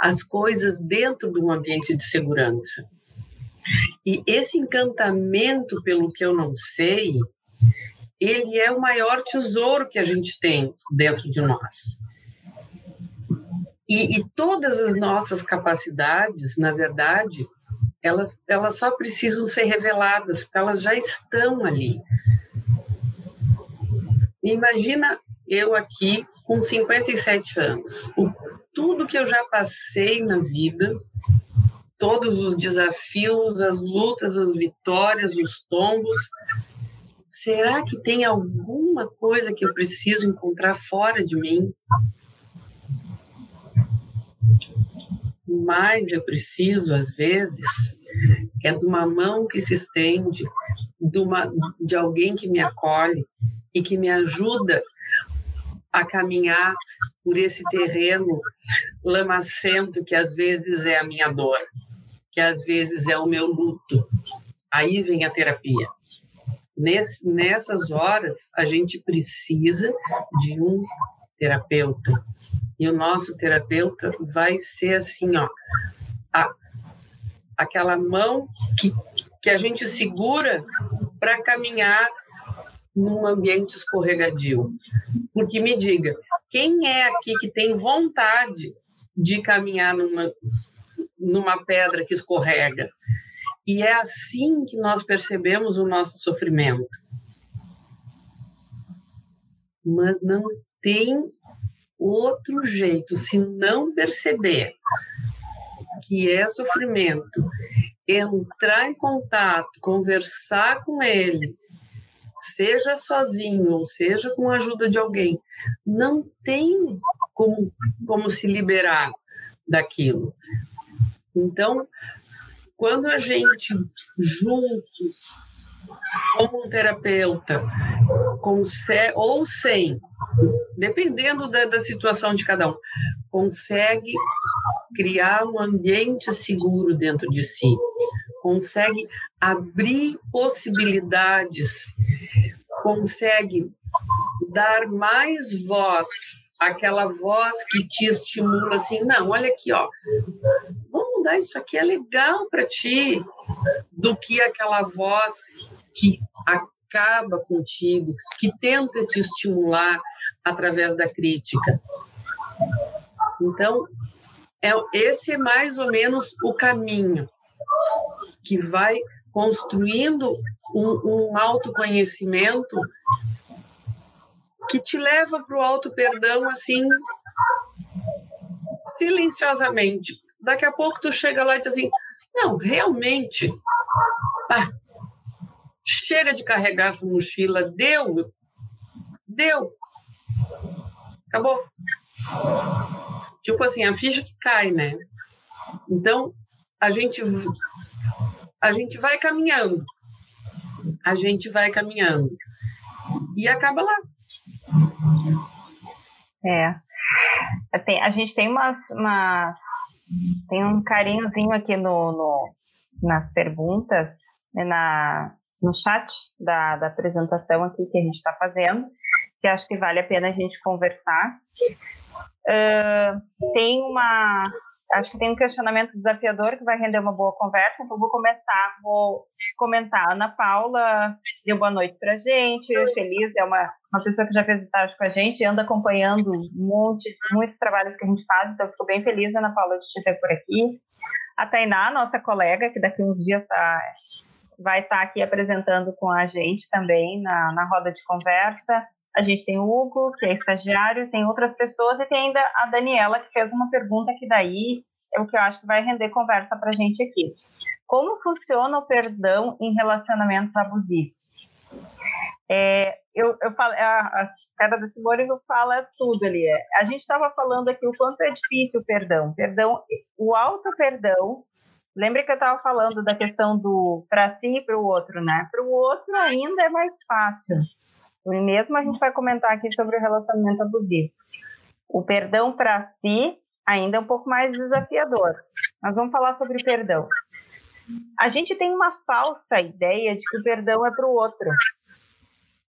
as coisas dentro de um ambiente de segurança. E esse encantamento pelo que eu não sei, ele é o maior tesouro que a gente tem dentro de nós. E, e todas as nossas capacidades, na verdade, elas, elas só precisam ser reveladas, porque elas já estão ali. Imagina eu aqui com 57 anos, tudo que eu já passei na vida, todos os desafios, as lutas, as vitórias, os tombos. Será que tem alguma coisa que eu preciso encontrar fora de mim? Mas eu preciso, às vezes, é de uma mão que se estende, de, uma, de alguém que me acolhe e que me ajuda a caminhar por esse terreno lamacento que às vezes é a minha dor que às vezes é o meu luto. Aí vem a terapia. Ness, nessas horas, a gente precisa de um terapeuta. E o nosso terapeuta vai ser assim, ó, a, aquela mão que, que a gente segura para caminhar num ambiente escorregadio. Porque me diga, quem é aqui que tem vontade de caminhar numa, numa pedra que escorrega. E é assim que nós percebemos o nosso sofrimento. Mas não tem outro jeito se não perceber que é sofrimento, entrar em contato, conversar com ele, seja sozinho ou seja com a ajuda de alguém, não tem como, como se liberar daquilo. Então, quando a gente junto com um terapeuta, com, ou sem, dependendo da, da situação de cada um, consegue criar um ambiente seguro dentro de si, consegue abrir possibilidades, consegue dar mais voz aquela voz que te estimula assim, não, olha aqui, ó, vamos mudar isso aqui, é legal para ti, do que aquela voz que acaba contigo, que tenta te estimular através da crítica. Então, é, esse é mais ou menos o caminho que vai construindo um, um autoconhecimento que te leva para o auto-perdão assim, silenciosamente. Daqui a pouco tu chega lá e diz assim, não, realmente, ah, chega de carregar essa mochila, deu, deu, acabou. Tipo assim, a ficha que cai, né? Então, a gente, a gente vai caminhando, a gente vai caminhando e acaba lá. É. Tem, a gente tem umas, umas Tem um carinhozinho aqui no, no nas perguntas, né, na, no chat da, da apresentação aqui que a gente está fazendo, que acho que vale a pena a gente conversar. Uh, tem uma, acho que tem um questionamento desafiador que vai render uma boa conversa, então vou começar, vou comentar. Ana Paula deu boa noite para a gente, feliz, é uma, uma pessoa que já fez estágio com a gente, anda acompanhando um monte, muitos trabalhos que a gente faz, então fico bem feliz, Ana Paula, de te ter por aqui. A Tainá, nossa colega, que daqui uns dias tá, vai estar aqui apresentando com a gente também na, na roda de conversa. A gente tem o Hugo, que é estagiário, tem outras pessoas e tem ainda a Daniela, que fez uma pergunta que daí é o que eu acho que vai render conversa para a gente aqui. Como funciona o perdão em relacionamentos abusivos? É, eu, eu falo, a, cara da Simone fala tudo ali. É. A gente estava falando aqui o quanto é difícil o perdão. Perdão, o auto-perdão. Lembra que eu estava falando da questão do para si e para o outro, né? Para o outro ainda é mais fácil. Mesmo a gente vai comentar aqui sobre o relacionamento abusivo. O perdão para si ainda é um pouco mais desafiador. Mas vamos falar sobre perdão. A gente tem uma falsa ideia de que o perdão é para o outro.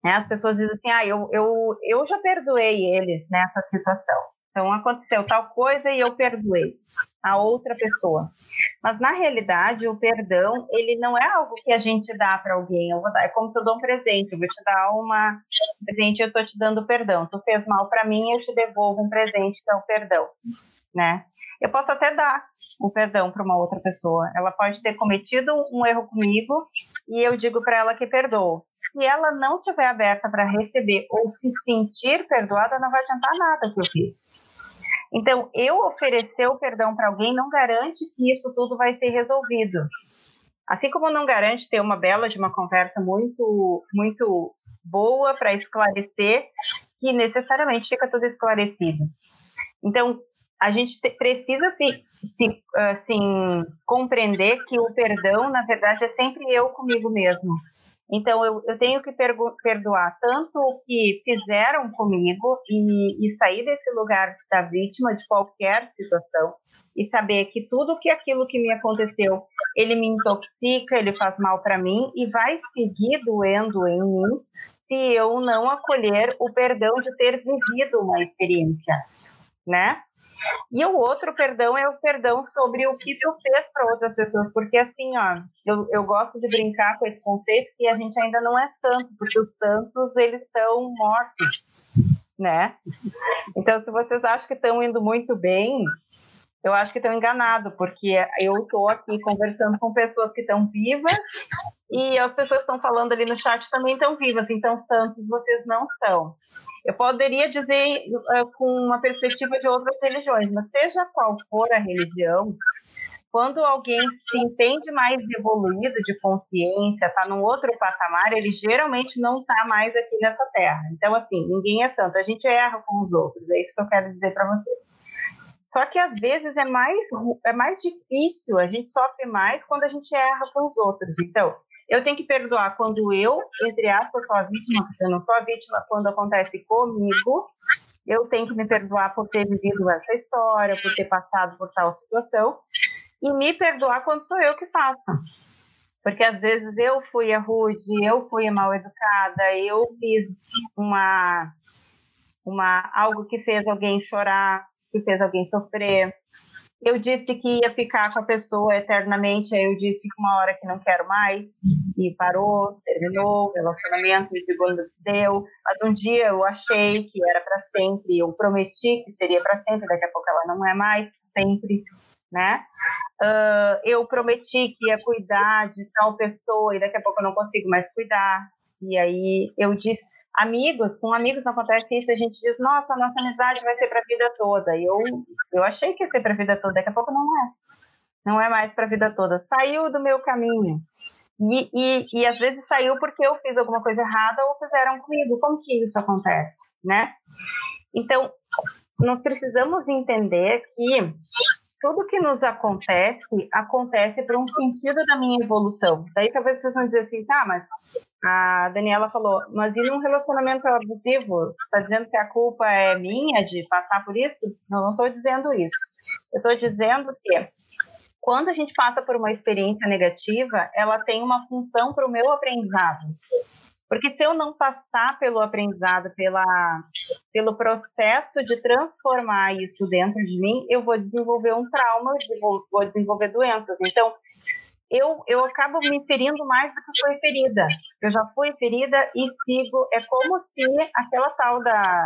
Né? As pessoas dizem assim: ah, eu, eu, eu já perdoei ele nessa situação. Então aconteceu tal coisa e eu perdoei a outra pessoa. Mas na realidade, o perdão, ele não é algo que a gente dá para alguém. Dar, é como se eu dou um presente, eu vou te dar uma um presente, eu estou te dando perdão. Tu fez mal para mim, eu te devolvo um presente que é o perdão, né? Eu posso até dar o perdão para uma outra pessoa. Ela pode ter cometido um erro comigo e eu digo para ela que perdoou. Se ela não estiver aberta para receber ou se sentir perdoada, não vai adiantar nada que eu fiz. Então, eu oferecer o perdão para alguém não garante que isso tudo vai ser resolvido. Assim como não garante ter uma bela de uma conversa muito, muito boa para esclarecer, que necessariamente fica tudo esclarecido. Então, a gente precisa se, se assim, compreender que o perdão, na verdade, é sempre eu comigo mesmo. Então, eu, eu tenho que perdoar tanto o que fizeram comigo e, e sair desse lugar da vítima de qualquer situação e saber que tudo que aquilo que me aconteceu, ele me intoxica, ele faz mal para mim e vai seguir doendo em mim se eu não acolher o perdão de ter vivido uma experiência, né? E o outro perdão é o perdão sobre o que tu fez para outras pessoas, porque assim, ó, eu, eu gosto de brincar com esse conceito que a gente ainda não é santo, porque os santos, eles são mortos, né? Então, se vocês acham que estão indo muito bem, eu acho que estão enganados, porque eu estou aqui conversando com pessoas que estão vivas e as pessoas que estão falando ali no chat também estão vivas, então santos vocês não são. Eu poderia dizer uh, com uma perspectiva de outras religiões, mas seja qual for a religião, quando alguém se entende mais evoluído de consciência, está num outro patamar, ele geralmente não está mais aqui nessa terra. Então, assim, ninguém é santo, a gente erra com os outros, é isso que eu quero dizer para vocês. Só que às vezes é mais, é mais difícil, a gente sofre mais quando a gente erra com os outros. Então, eu tenho que perdoar quando eu, entre aspas, sou a vítima, eu não sou a vítima quando acontece comigo. Eu tenho que me perdoar por ter vivido essa história, por ter passado por tal situação. E me perdoar quando sou eu que faço. Porque às vezes eu fui a rude, eu fui a mal educada, eu fiz uma, uma algo que fez alguém chorar, que fez alguém sofrer eu disse que ia ficar com a pessoa eternamente, aí eu disse que uma hora que não quero mais, e parou, terminou o relacionamento, me no deu, mas um dia eu achei que era para sempre, eu prometi que seria para sempre, daqui a pouco ela não é mais sempre, né? Uh, eu prometi que ia cuidar de tal pessoa e daqui a pouco eu não consigo mais cuidar, e aí eu disse, amigos, com amigos não acontece isso, a gente diz, nossa, nossa amizade vai ser para a vida toda. E eu, eu achei que ia ser para a vida toda, daqui a pouco não é. Não é mais para a vida toda. Saiu do meu caminho. E, e, e às vezes saiu porque eu fiz alguma coisa errada ou fizeram comigo. Como que isso acontece, né? Então, nós precisamos entender que tudo que nos acontece, acontece para um sentido da minha evolução. Daí talvez vocês vão dizer assim, tá, mas a Daniela falou, mas e num relacionamento abusivo? Está dizendo que a culpa é minha de passar por isso? Não, não estou dizendo isso. Eu estou dizendo que quando a gente passa por uma experiência negativa, ela tem uma função para o meu aprendizado. Porque se eu não passar pelo aprendizado, pela, pelo processo de transformar isso dentro de mim, eu vou desenvolver um trauma, vou, vou desenvolver doenças. Então, eu, eu acabo me ferindo mais do que foi ferida. Eu já fui ferida e sigo. É como se aquela tal da,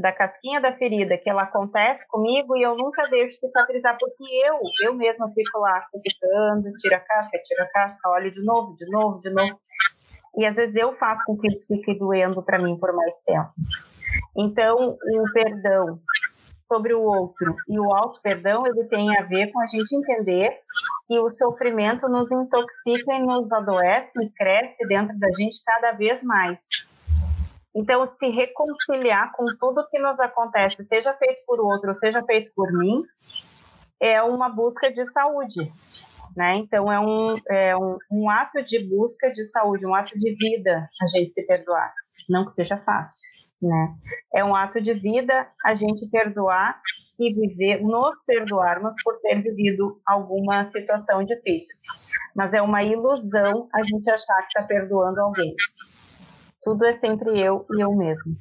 da casquinha da ferida, que ela acontece comigo e eu nunca deixo cicatrizar, porque eu, eu mesma fico lá ficando, tira a casca, tira a casca, olho de novo, de novo, de novo. E às vezes eu faço com que isso fique doendo para mim por mais tempo. Então, o perdão sobre o outro e o auto-perdão, ele tem a ver com a gente entender que o sofrimento nos intoxica e nos adoece e cresce dentro da gente cada vez mais. Então, se reconciliar com tudo que nos acontece, seja feito por outro, seja feito por mim, é uma busca de saúde. Né? Então, é, um, é um, um ato de busca de saúde, um ato de vida a gente se perdoar. Não que seja fácil, né? É um ato de vida a gente perdoar e viver, nos perdoarmos por ter vivido alguma situação difícil. Mas é uma ilusão a gente achar que está perdoando alguém tudo é sempre eu e eu mesmo,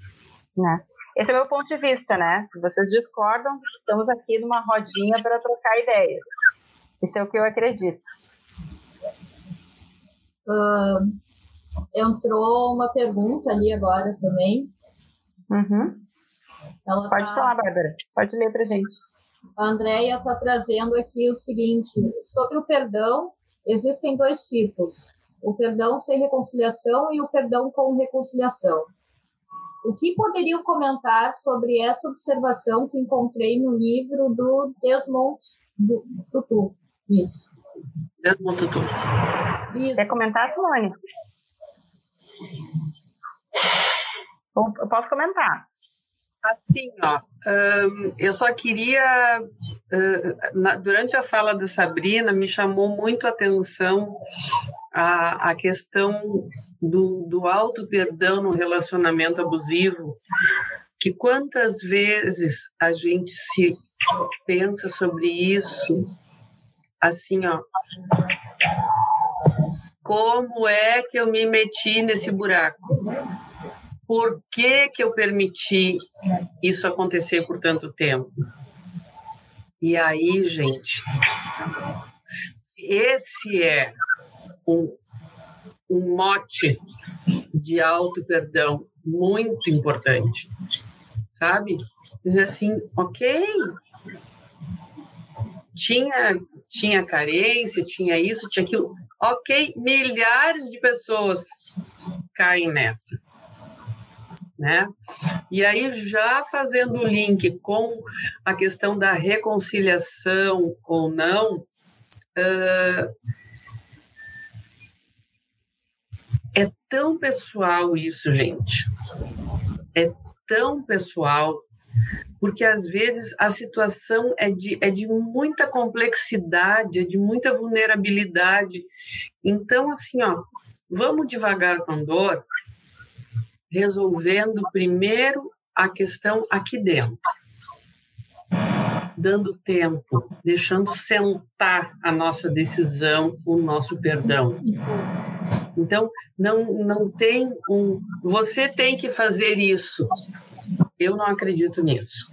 né? Esse é o meu ponto de vista, né? Se vocês discordam, estamos aqui numa rodinha para trocar ideias. Isso é o que eu acredito. Uh, entrou uma pergunta ali agora também. Uhum. Pode tá... falar, Bárbara. Pode ler para gente. A Andrea está trazendo aqui o seguinte: sobre o perdão, existem dois tipos o perdão sem reconciliação e o perdão com reconciliação. O que poderiam comentar sobre essa observação que encontrei no livro do Desmond Tutu? Isso. Desmond Tutu. Isso. Quer comentar, Simone? Eu posso comentar. Assim, ó, um, eu só queria, uh, na, durante a fala da Sabrina, me chamou muito a atenção a, a questão do, do auto-perdão no relacionamento abusivo, que quantas vezes a gente se pensa sobre isso, assim, ó, como é que eu me meti nesse buraco? Por que, que eu permiti isso acontecer por tanto tempo? E aí, gente, esse é um, um mote de auto-perdão muito importante, sabe? Dizer assim, ok, tinha, tinha carência, tinha isso, tinha aquilo, ok, milhares de pessoas caem nessa né? E aí, já fazendo o link com a questão da reconciliação ou não, uh, é tão pessoal isso, gente. É tão pessoal, porque às vezes a situação é de, é de muita complexidade, é de muita vulnerabilidade. Então, assim, ó, vamos devagar com dor, resolvendo primeiro a questão aqui dentro, dando tempo, deixando sentar a nossa decisão, o nosso perdão. Então, não, não tem um. Você tem que fazer isso. Eu não acredito nisso.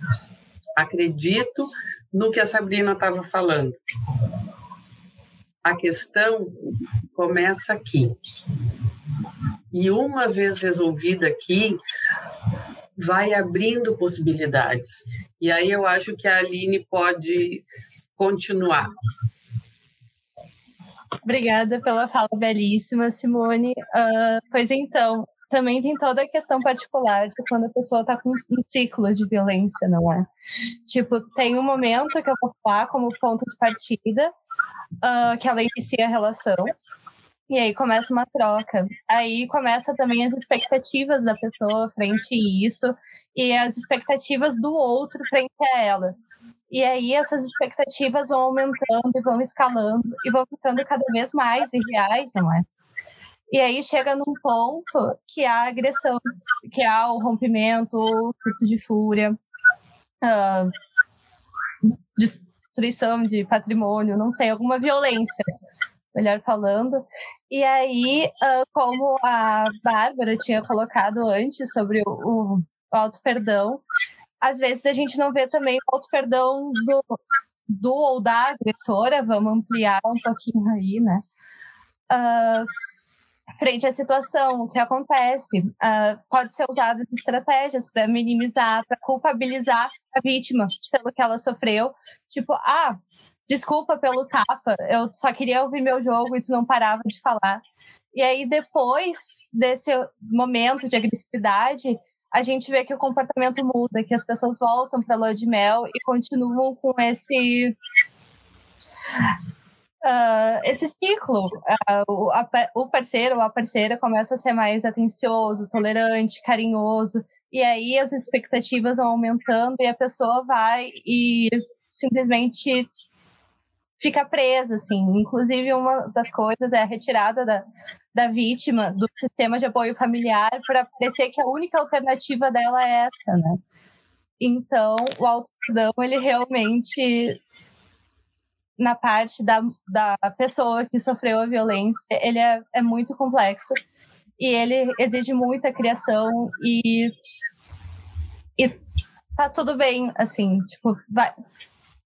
Acredito no que a Sabrina estava falando. A questão começa aqui. E uma vez resolvida aqui, vai abrindo possibilidades. E aí eu acho que a Aline pode continuar. Obrigada pela fala belíssima, Simone. Uh, pois então, também tem toda a questão particular de quando a pessoa está com um ciclo de violência, não é? Tipo, tem um momento que eu vou falar como ponto de partida, uh, que ela inicia a relação, e aí começa uma troca. Aí começa também as expectativas da pessoa frente a isso e as expectativas do outro frente a ela. E aí essas expectativas vão aumentando e vão escalando e vão ficando cada vez mais irreais, não é? E aí chega num ponto que há agressão, que há o rompimento, o curto de fúria, uh, destruição de patrimônio, não sei, alguma violência, melhor falando. E aí, uh, como a Bárbara tinha colocado antes sobre o, o auto-perdão, às vezes a gente não vê também o auto-perdão do, do ou da agressora, vamos ampliar um pouquinho aí, né? Uh, frente à situação, o que acontece. Uh, pode ser usadas estratégias para minimizar, para culpabilizar a vítima pelo que ela sofreu. Tipo, ah, desculpa pelo tapa, eu só queria ouvir meu jogo e tu não parava de falar. E aí, depois desse momento de agressividade, a gente vê que o comportamento muda, que as pessoas voltam para lua de mel e continuam com esse uh, esse ciclo. Uh, o, a, o parceiro ou a parceira começa a ser mais atencioso, tolerante, carinhoso, e aí as expectativas vão aumentando e a pessoa vai e simplesmente fica presa, assim. Inclusive, uma das coisas é a retirada da, da vítima do sistema de apoio familiar para parecer que a única alternativa dela é essa, né? Então, o autodão, ele realmente na parte da, da pessoa que sofreu a violência, ele é, é muito complexo e ele exige muita criação e, e tá tudo bem, assim, tipo, vai,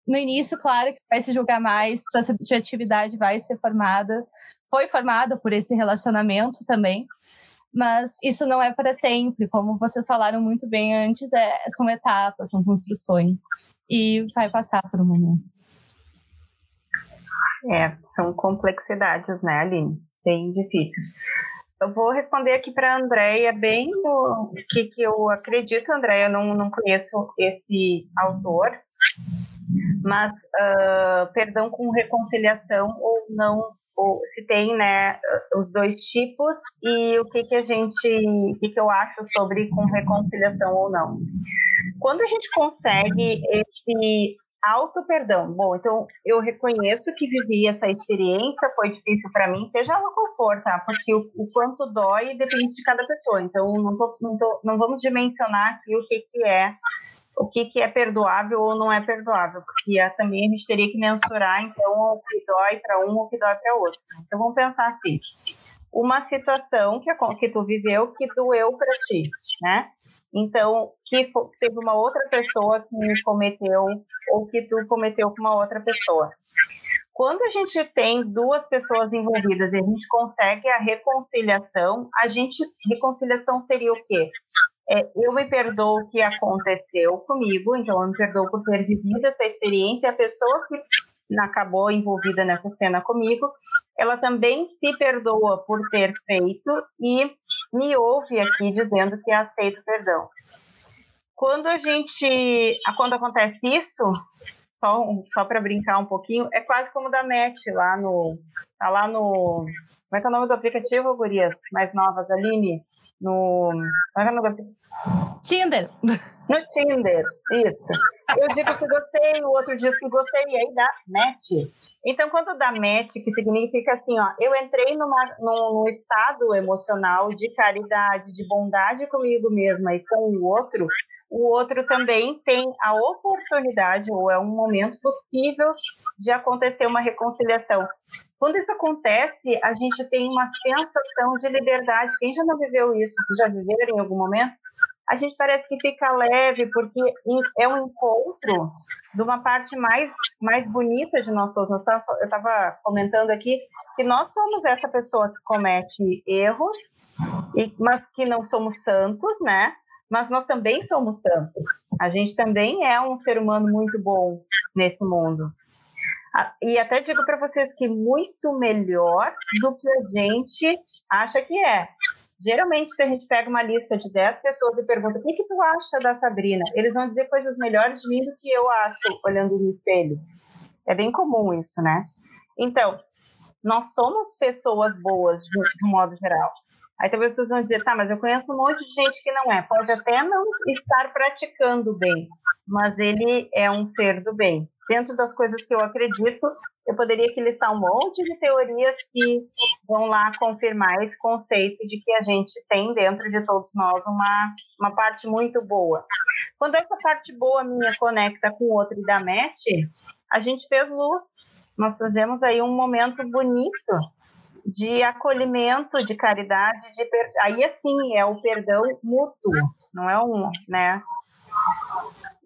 no início, claro que vai se julgar mais, a subjetividade vai ser formada, foi formada por esse relacionamento também, mas isso não é para sempre, como vocês falaram muito bem antes, é, são etapas, são construções, e vai passar por um momento. É, são complexidades, né, Aline? Bem difícil. Eu vou responder aqui para a Andréia bem o que, que eu acredito, Andréia, eu não, não conheço esse autor, mas uh, perdão com reconciliação ou não, ou se tem, né, os dois tipos e o que que a gente, o que que eu acho sobre com reconciliação ou não. Quando a gente consegue esse Auto perdão. Bom, então eu reconheço que vivi essa experiência, foi difícil para mim, seja ela qual for, tá? Porque o, o, quanto dói depende de cada pessoa. Então não, tô, não, tô, não vamos dimensionar aqui o que, que é o que, que é perdoável ou não é perdoável, porque é, também a gente teria que mensurar então o que dói para um o que dói para outro. Então vamos pensar assim: uma situação que, que tu viveu que doeu para ti, né? Então, que teve uma outra pessoa que cometeu ou que tu cometeu com uma outra pessoa. Quando a gente tem duas pessoas envolvidas e a gente consegue a reconciliação, a gente reconciliação seria o quê? É, eu me perdoo o que aconteceu comigo, então eu me perdoo por ter vivido essa experiência, a pessoa que acabou envolvida nessa cena comigo, ela também se perdoa por ter feito e me ouve aqui dizendo que aceita o perdão. Quando a gente, quando acontece isso, só, só para brincar um pouquinho, é quase como da Met lá no, tá lá no, como é que é o nome do aplicativo, gurias mais novas, Aline? No, é é Tinder. No Tinder, isso. Eu digo que gostei, o outro diz que gostei, e aí dá match. Então, quando dá match, que significa assim, ó, eu entrei numa, num, num estado emocional de caridade, de bondade comigo mesma e com o outro, o outro também tem a oportunidade, ou é um momento possível de acontecer uma reconciliação. Quando isso acontece, a gente tem uma sensação de liberdade. Quem já não viveu isso? Vocês já viveram em algum momento? a gente parece que fica leve, porque é um encontro de uma parte mais, mais bonita de nós todos. Eu estava comentando aqui que nós somos essa pessoa que comete erros, mas que não somos santos, né? Mas nós também somos santos. A gente também é um ser humano muito bom nesse mundo. E até digo para vocês que muito melhor do que a gente acha que é. Geralmente, se a gente pega uma lista de 10 pessoas e pergunta o que, que tu acha da Sabrina, eles vão dizer coisas melhores de mim do que eu acho olhando no espelho. É bem comum isso, né? Então, nós somos pessoas boas de, de um modo geral. Aí talvez vocês vão dizer, tá, mas eu conheço um monte de gente que não é. Pode até não estar praticando bem, mas ele é um ser do bem. Dentro das coisas que eu acredito, eu poderia aqui listar um monte de teorias que vão lá confirmar esse conceito de que a gente tem dentro de todos nós uma, uma parte muito boa. Quando essa parte boa minha conecta com o outro e da match, a gente fez luz. Nós fazemos aí um momento bonito de acolhimento, de caridade, de per... aí assim é o perdão mútuo, não é um, né?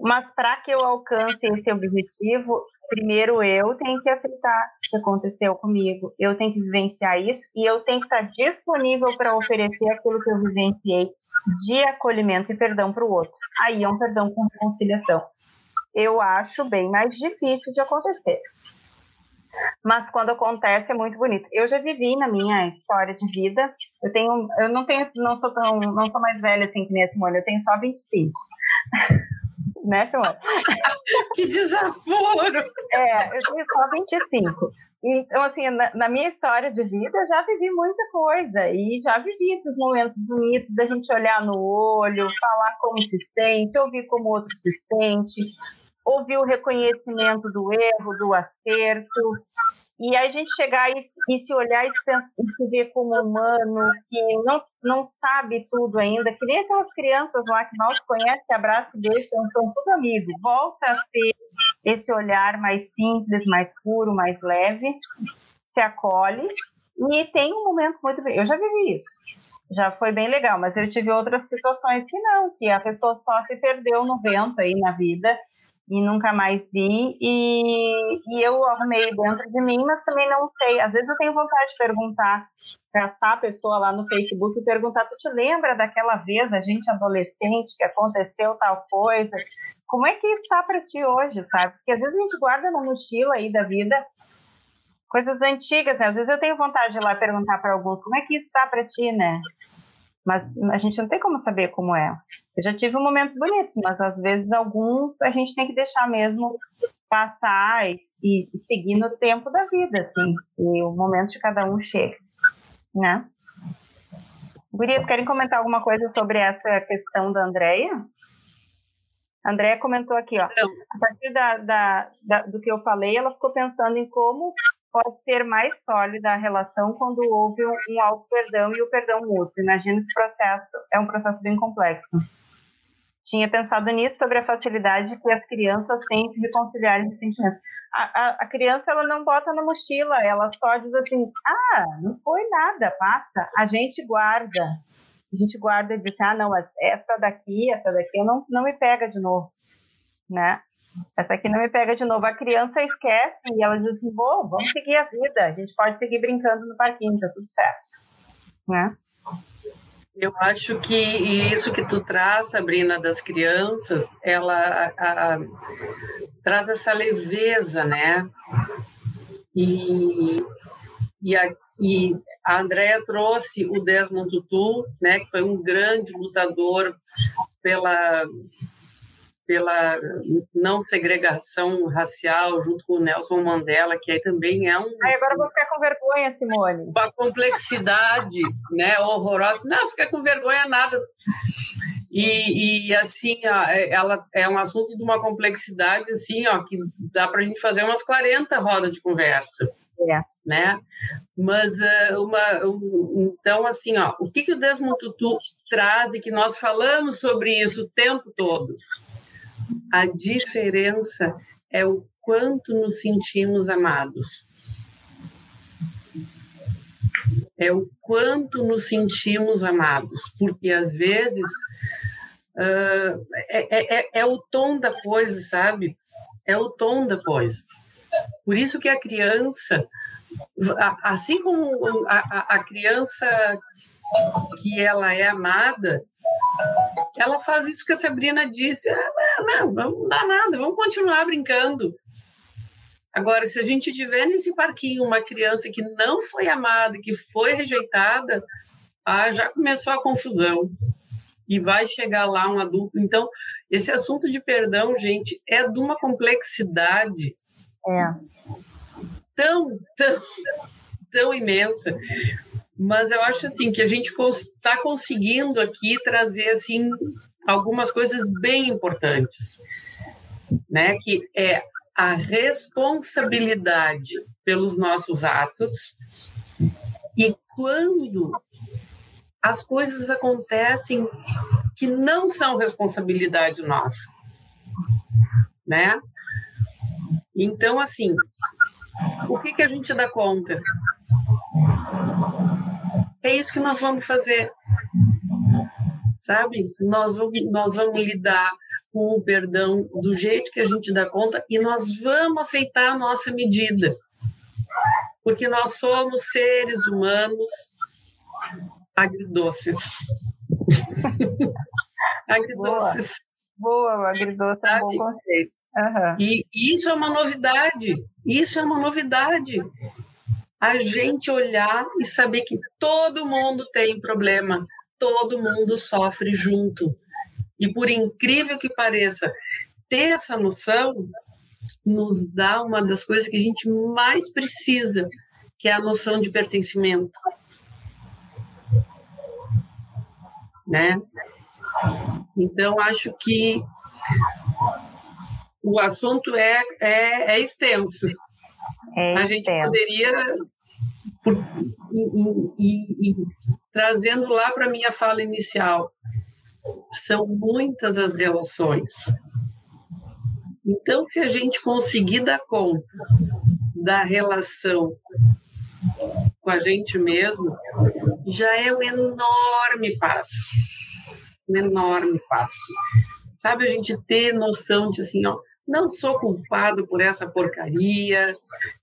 Mas para que eu alcance esse objetivo, primeiro eu tenho que aceitar o que aconteceu comigo, eu tenho que vivenciar isso e eu tenho que estar disponível para oferecer aquilo que eu vivenciei de acolhimento e perdão para o outro. Aí é um perdão com reconciliação. Eu acho bem mais difícil de acontecer. Mas quando acontece é muito bonito. Eu já vivi na minha história de vida. Eu tenho, eu não tenho, não sou tão, não sou mais velha assim que a Simone. Eu tenho só 25 né, Simone? que desaforo! É, eu tenho só 25. Então, assim, na, na, minha história de vida, eu já vivi muita coisa e já vivi esses momentos bonitos da gente olhar no olho, falar como se sente, ouvir como o outro se sente, ouvir o reconhecimento do erro, do acerto, e a gente chegar e, se olhar e se, se, ver como humano, que não, não sabe tudo ainda, que nem aquelas crianças lá que nós conhecem, abraçam e beijam, são tudo amigos. Volta a ser esse olhar mais simples, mais puro, mais leve, se acolhe e tem um momento muito. Eu já vivi isso. Já foi bem legal, mas eu tive outras situações que não, que a pessoa só se perdeu no vento aí na vida e nunca mais vi. E, e eu arrumei dentro de mim, mas também não sei. Às vezes eu tenho vontade de perguntar, caçar a pessoa lá no Facebook e perguntar: tu te lembra daquela vez, a gente adolescente, que aconteceu tal coisa? Como é que está para ti hoje, sabe? Porque às vezes a gente guarda na mochila aí da vida coisas antigas, né? Às vezes eu tenho vontade de ir lá perguntar para alguns: como é que está para ti, né? Mas a gente não tem como saber como é. Eu já tive momentos bonitos, mas às vezes alguns a gente tem que deixar mesmo passar e, e seguir no tempo da vida, assim. E o momento de cada um chega, né? Gurias, querem comentar alguma coisa sobre essa questão da Andrea? A Andrea comentou aqui, ó. A partir da, da, da, do que eu falei, ela ficou pensando em como pode ser mais sólida a relação quando houve um auto-perdão e o perdão mútuo. Imagino que o processo é um processo bem complexo. Tinha pensado nisso sobre a facilidade que as crianças têm de se reconciliar em sentimentos. A, a, a, criança ela não bota na mochila, ela só diz assim: ah, não foi nada, passa. A gente guarda. A gente guarda e diz: ah, não, essa daqui, essa daqui, não, não me pega de novo, né? Essa aqui não me pega de novo. A criança esquece e ela diz assim: vamos seguir a vida. A gente pode seguir brincando no parquinho, tá tudo certo. Né? Eu acho que isso que tu traz, Sabrina, das crianças, ela a, a, traz essa leveza, né? E, e, a, e a Andrea trouxe o Desmond Tutu, né, que foi um grande lutador pela pela não segregação racial, junto com o Nelson Mandela, que aí também é um. Aí agora eu vou ficar com vergonha, Simone. Uma complexidade né, horrorosa. Não, ficar com vergonha nada. E, e assim, é, ela é um assunto de uma complexidade assim, ó, que dá para a gente fazer umas 40 rodas de conversa. É. Né? Mas uh, uma, um, então assim, ó, o que que o Desmond Tutu traz e que nós falamos sobre isso o tempo todo? A diferença é o quanto nos sentimos amados. É o quanto nos sentimos amados, porque às vezes uh, é, é, é o tom da coisa, sabe? É o tom da coisa. Por isso que a criança, assim como a, a criança que ela é amada, ela faz isso que a Sabrina disse. Ah, não, não dá nada, vamos continuar brincando. Agora, se a gente tiver nesse parquinho uma criança que não foi amada, que foi rejeitada, ah, já começou a confusão. E vai chegar lá um adulto. Então, esse assunto de perdão, gente, é de uma complexidade é. tão, tão, tão imensa mas eu acho assim que a gente está conseguindo aqui trazer assim algumas coisas bem importantes, né? Que é a responsabilidade pelos nossos atos e quando as coisas acontecem que não são responsabilidade nossa, né? Então, assim, o que, que a gente dá conta? É isso que nós vamos fazer, sabe? Nós vamos, nós vamos lidar com o perdão do jeito que a gente dá conta e nós vamos aceitar a nossa medida. Porque nós somos seres humanos agridoces. agridoces. Boa, Boa agridoce é um bom conceito. Uhum. E isso é uma novidade. Isso é uma novidade. A gente olhar e saber que todo mundo tem problema, todo mundo sofre junto. E por incrível que pareça, ter essa noção nos dá uma das coisas que a gente mais precisa, que é a noção de pertencimento. Né? Então, acho que o assunto é, é, é extenso. É a gente poderia, e, e, e, trazendo lá para a minha fala inicial, são muitas as relações. Então, se a gente conseguir dar conta da relação com a gente mesmo, já é um enorme passo. Um enorme passo. Sabe, a gente ter noção de assim, ó, não sou culpado por essa porcaria,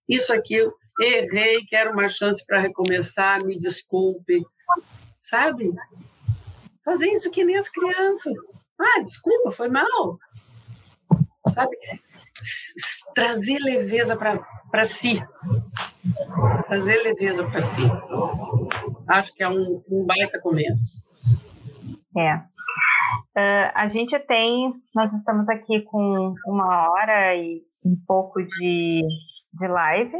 isso aqui, errei, quero uma chance para recomeçar, me desculpe. Sabe? Fazer isso que nem as crianças. Ah, desculpa, foi mal. Sabe? Trazer leveza para si. Trazer leveza para si. Acho que é um, um baita começo. É. Uh, a gente tem, nós estamos aqui com uma hora e um pouco de, de live,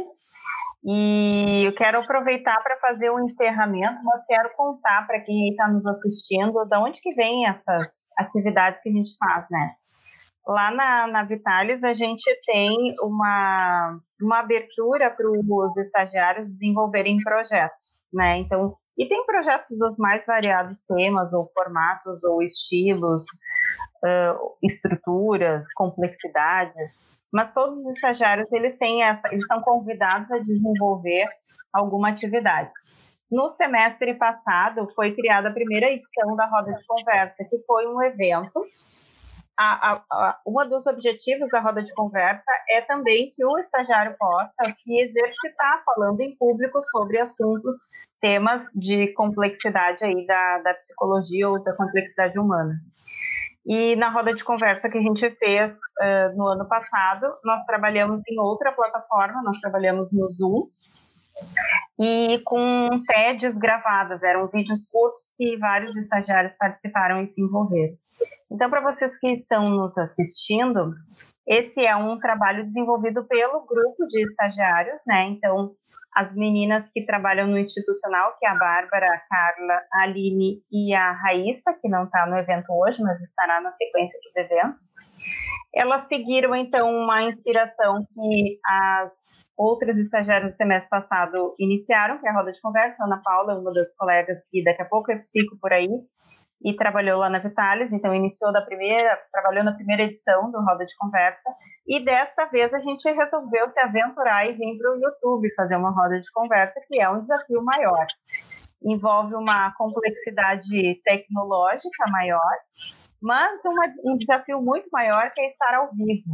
e eu quero aproveitar para fazer um encerramento, mas quero contar para quem está nos assistindo de onde que vem essas atividades que a gente faz, né? Lá na, na Vitalis a gente tem uma, uma abertura para os estagiários desenvolverem projetos, né? Então, e tem projetos dos mais variados temas, ou formatos, ou estilos, uh, estruturas, complexidades. Mas todos os estagiários eles têm essa, eles são convidados a desenvolver alguma atividade. No semestre passado foi criada a primeira edição da roda de conversa, que foi um evento a, a, a, um dos objetivos da roda de conversa é também que o estagiário possa se exercitar falando em público sobre assuntos, temas de complexidade aí da, da psicologia ou da complexidade humana. E na roda de conversa que a gente fez uh, no ano passado, nós trabalhamos em outra plataforma, nós trabalhamos no Zoom, e com TEDs gravadas, eram vídeos curtos que vários estagiários participaram e se envolveram. Então, para vocês que estão nos assistindo, esse é um trabalho desenvolvido pelo grupo de estagiários, né? Então, as meninas que trabalham no institucional, que é a Bárbara, a Carla, a Aline e a Raíssa, que não está no evento hoje, mas estará na sequência dos eventos, elas seguiram, então, uma inspiração que as outras estagiárias do semestre passado iniciaram, que é a roda de conversa. Ana Paula, uma das colegas que daqui a pouco é psico por aí, e trabalhou lá na Vitalis, então iniciou da primeira, trabalhou na primeira edição do Roda de Conversa, e desta vez a gente resolveu se aventurar e vir para o YouTube fazer uma roda de conversa, que é um desafio maior. Envolve uma complexidade tecnológica maior, mas uma, um desafio muito maior que é estar ao vivo,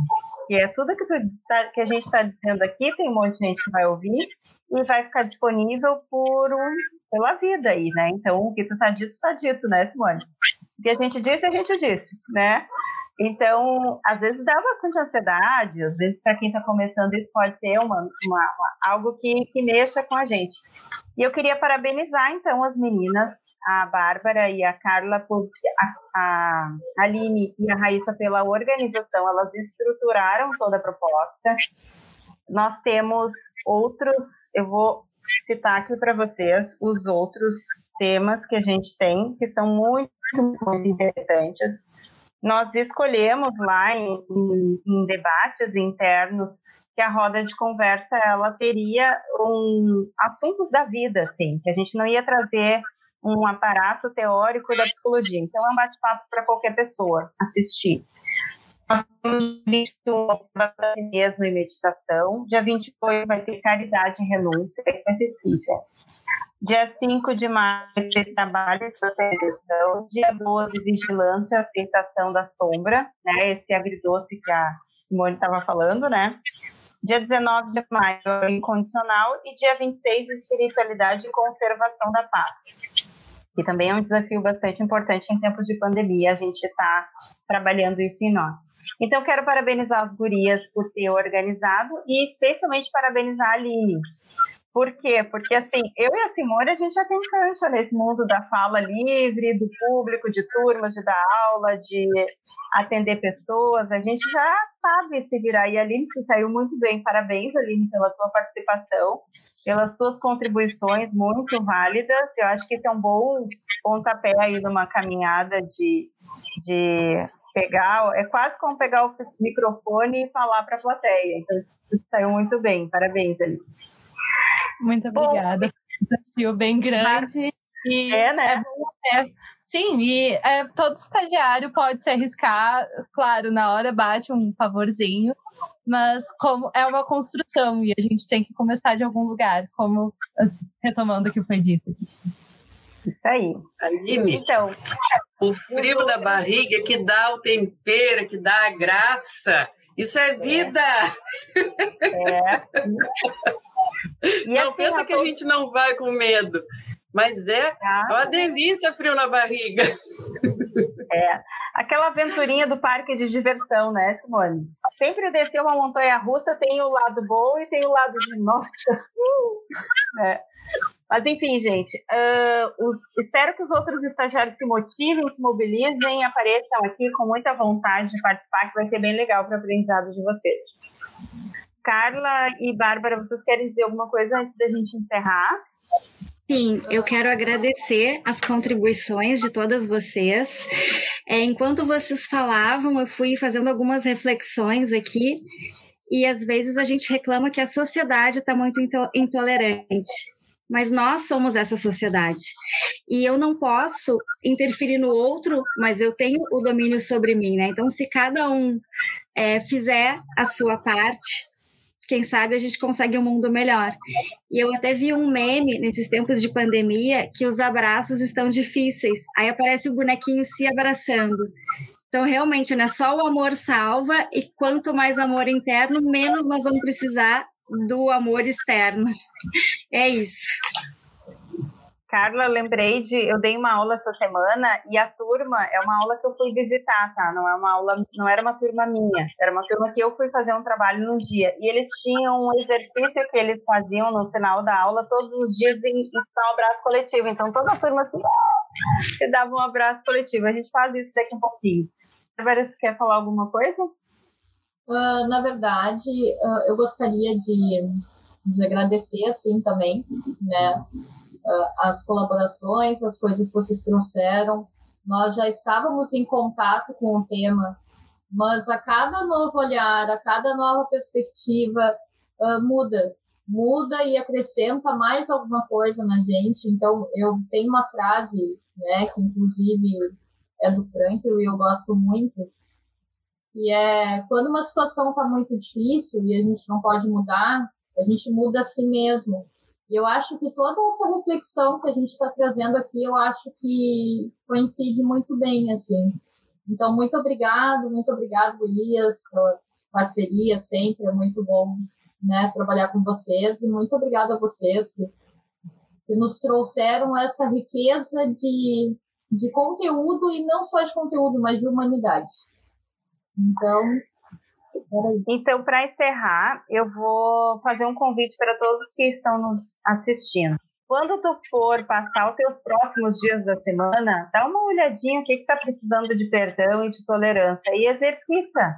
que é tudo que, tu, tá, que a gente está dizendo aqui, tem um monte de gente que vai ouvir, e vai ficar disponível por um, pela vida aí, né? Então, o que tu tá dito, tá dito, né, Simone? O que a gente disse, a gente disse, né? Então, às vezes dá bastante ansiedade, às vezes para quem está começando isso pode ser uma, uma, uma, algo que, que mexa com a gente. E eu queria parabenizar, então, as meninas, a Bárbara e a Carla, por, a, a Aline e a Raíssa pela organização, elas estruturaram toda a proposta. Nós temos outros, eu vou citar aqui para vocês os outros temas que a gente tem, que são muito, muito interessantes. Nós escolhemos lá em, em, em debates internos que a roda de conversa ela teria um, assuntos da vida, assim, que a gente não ia trazer um aparato teórico da psicologia. Então, é um bate-papo para qualquer pessoa assistir. Nós temos 21 mesmo e meditação. Dia 28 vai ter caridade e renúncia, esse vai ser difícil. Dia 5 de maio trabalho e socialização. Dia 12, vigilância, aceitação da sombra, né? Esse agridoce que a Simone estava falando, né? Dia 19 de maio, incondicional. E dia 26, espiritualidade e conservação da paz que também é um desafio bastante importante em tempos de pandemia, a gente está trabalhando isso em nós. Então, quero parabenizar as gurias por ter organizado e especialmente parabenizar a Aline, por quê? Porque, assim, eu e a Simone, a gente já tem cancha nesse mundo da fala livre, do público, de turmas, de dar aula, de atender pessoas. A gente já sabe se virar. E a Aline se saiu muito bem. Parabéns, Aline, pela tua participação, pelas tuas contribuições muito válidas. Eu acho que isso é um bom pontapé aí numa caminhada de, de pegar, é quase como pegar o microfone e falar para a plateia. Então, tu saiu muito bem. Parabéns, Aline. Muito obrigada. Bom, um desafio bem grande. E é, né? É, é, sim, e é, todo estagiário pode se arriscar, claro, na hora bate um favorzinho, mas como é uma construção e a gente tem que começar de algum lugar, como retomando o que foi dito. Isso aí. Aline, então, o frio da barriga que dá o tempero, que dá a graça. Isso é vida! É. é. não assim, pensa que a gente não vai com medo, mas é ah, uma delícia frio na barriga. É, aquela aventurinha do parque de diversão, né, Simone? Sempre descer uma montanha russa tem o lado bom e tem o lado de nossa. é. Mas enfim, gente, uh, os, espero que os outros estagiários se motivem, se mobilizem, apareçam aqui com muita vontade de participar, que vai ser bem legal para o aprendizado de vocês. Carla e Bárbara, vocês querem dizer alguma coisa antes da gente encerrar? Sim, eu quero agradecer as contribuições de todas vocês. É, enquanto vocês falavam, eu fui fazendo algumas reflexões aqui, e às vezes a gente reclama que a sociedade está muito intolerante. Mas nós somos essa sociedade. E eu não posso interferir no outro, mas eu tenho o domínio sobre mim, né? Então, se cada um é, fizer a sua parte, quem sabe a gente consegue um mundo melhor. E eu até vi um meme nesses tempos de pandemia que os abraços estão difíceis. Aí aparece o bonequinho se abraçando. Então, realmente, né, só o amor salva, e quanto mais amor interno, menos nós vamos precisar do amor externo. É isso. Carla, lembrei de. Eu dei uma aula essa semana e a turma é uma aula que eu fui visitar, tá? Não é uma aula, não era uma turma minha, era uma turma que eu fui fazer um trabalho num dia. E eles tinham um exercício que eles faziam no final da aula, todos os dias, em estar um abraço coletivo. Então toda a turma assim, se dava um abraço coletivo. A gente faz isso daqui um pouquinho. Bárbara, você quer falar alguma coisa? Uh, na verdade, uh, eu gostaria de, de agradecer, assim, também, né? Uh, as colaborações, as coisas que vocês trouxeram. Nós já estávamos em contato com o tema, mas a cada novo olhar, a cada nova perspectiva, uh, muda. Muda e acrescenta mais alguma coisa na gente. Então, eu tenho uma frase, né, que inclusive é do Frank e eu gosto muito, e é quando uma situação está muito difícil e a gente não pode mudar, a gente muda a si mesmo. E eu acho que toda essa reflexão que a gente está trazendo aqui, eu acho que coincide muito bem, assim. Então, muito obrigado, muito obrigado, Elias, pela parceria sempre, é muito bom né, trabalhar com vocês, e muito obrigado a vocês que, que nos trouxeram essa riqueza de, de conteúdo, e não só de conteúdo, mas de humanidade. Então, então, para encerrar, eu vou fazer um convite para todos que estão nos assistindo. Quando tu for passar os teus próximos dias da semana, dá uma olhadinha o que está precisando de perdão e de tolerância e exercita.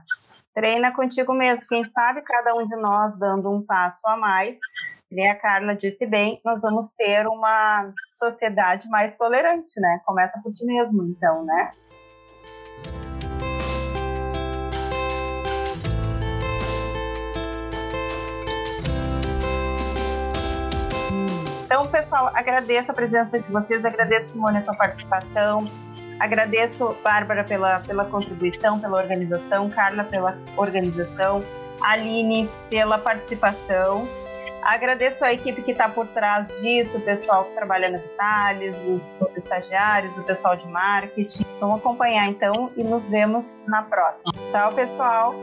Treina contigo mesmo. Quem sabe cada um de nós dando um passo a mais nem a Carla disse bem, nós vamos ter uma sociedade mais tolerante, né? Começa por ti mesmo, então, né? Então, pessoal, agradeço a presença de vocês, agradeço, Simone, a sua participação, agradeço, Bárbara, pela, pela contribuição, pela organização, Carla, pela organização, Aline, pela participação. Agradeço a equipe que está por trás disso, o pessoal que trabalha no detalhes, os, os estagiários, o pessoal de marketing. Vamos acompanhar então e nos vemos na próxima. Tchau, pessoal!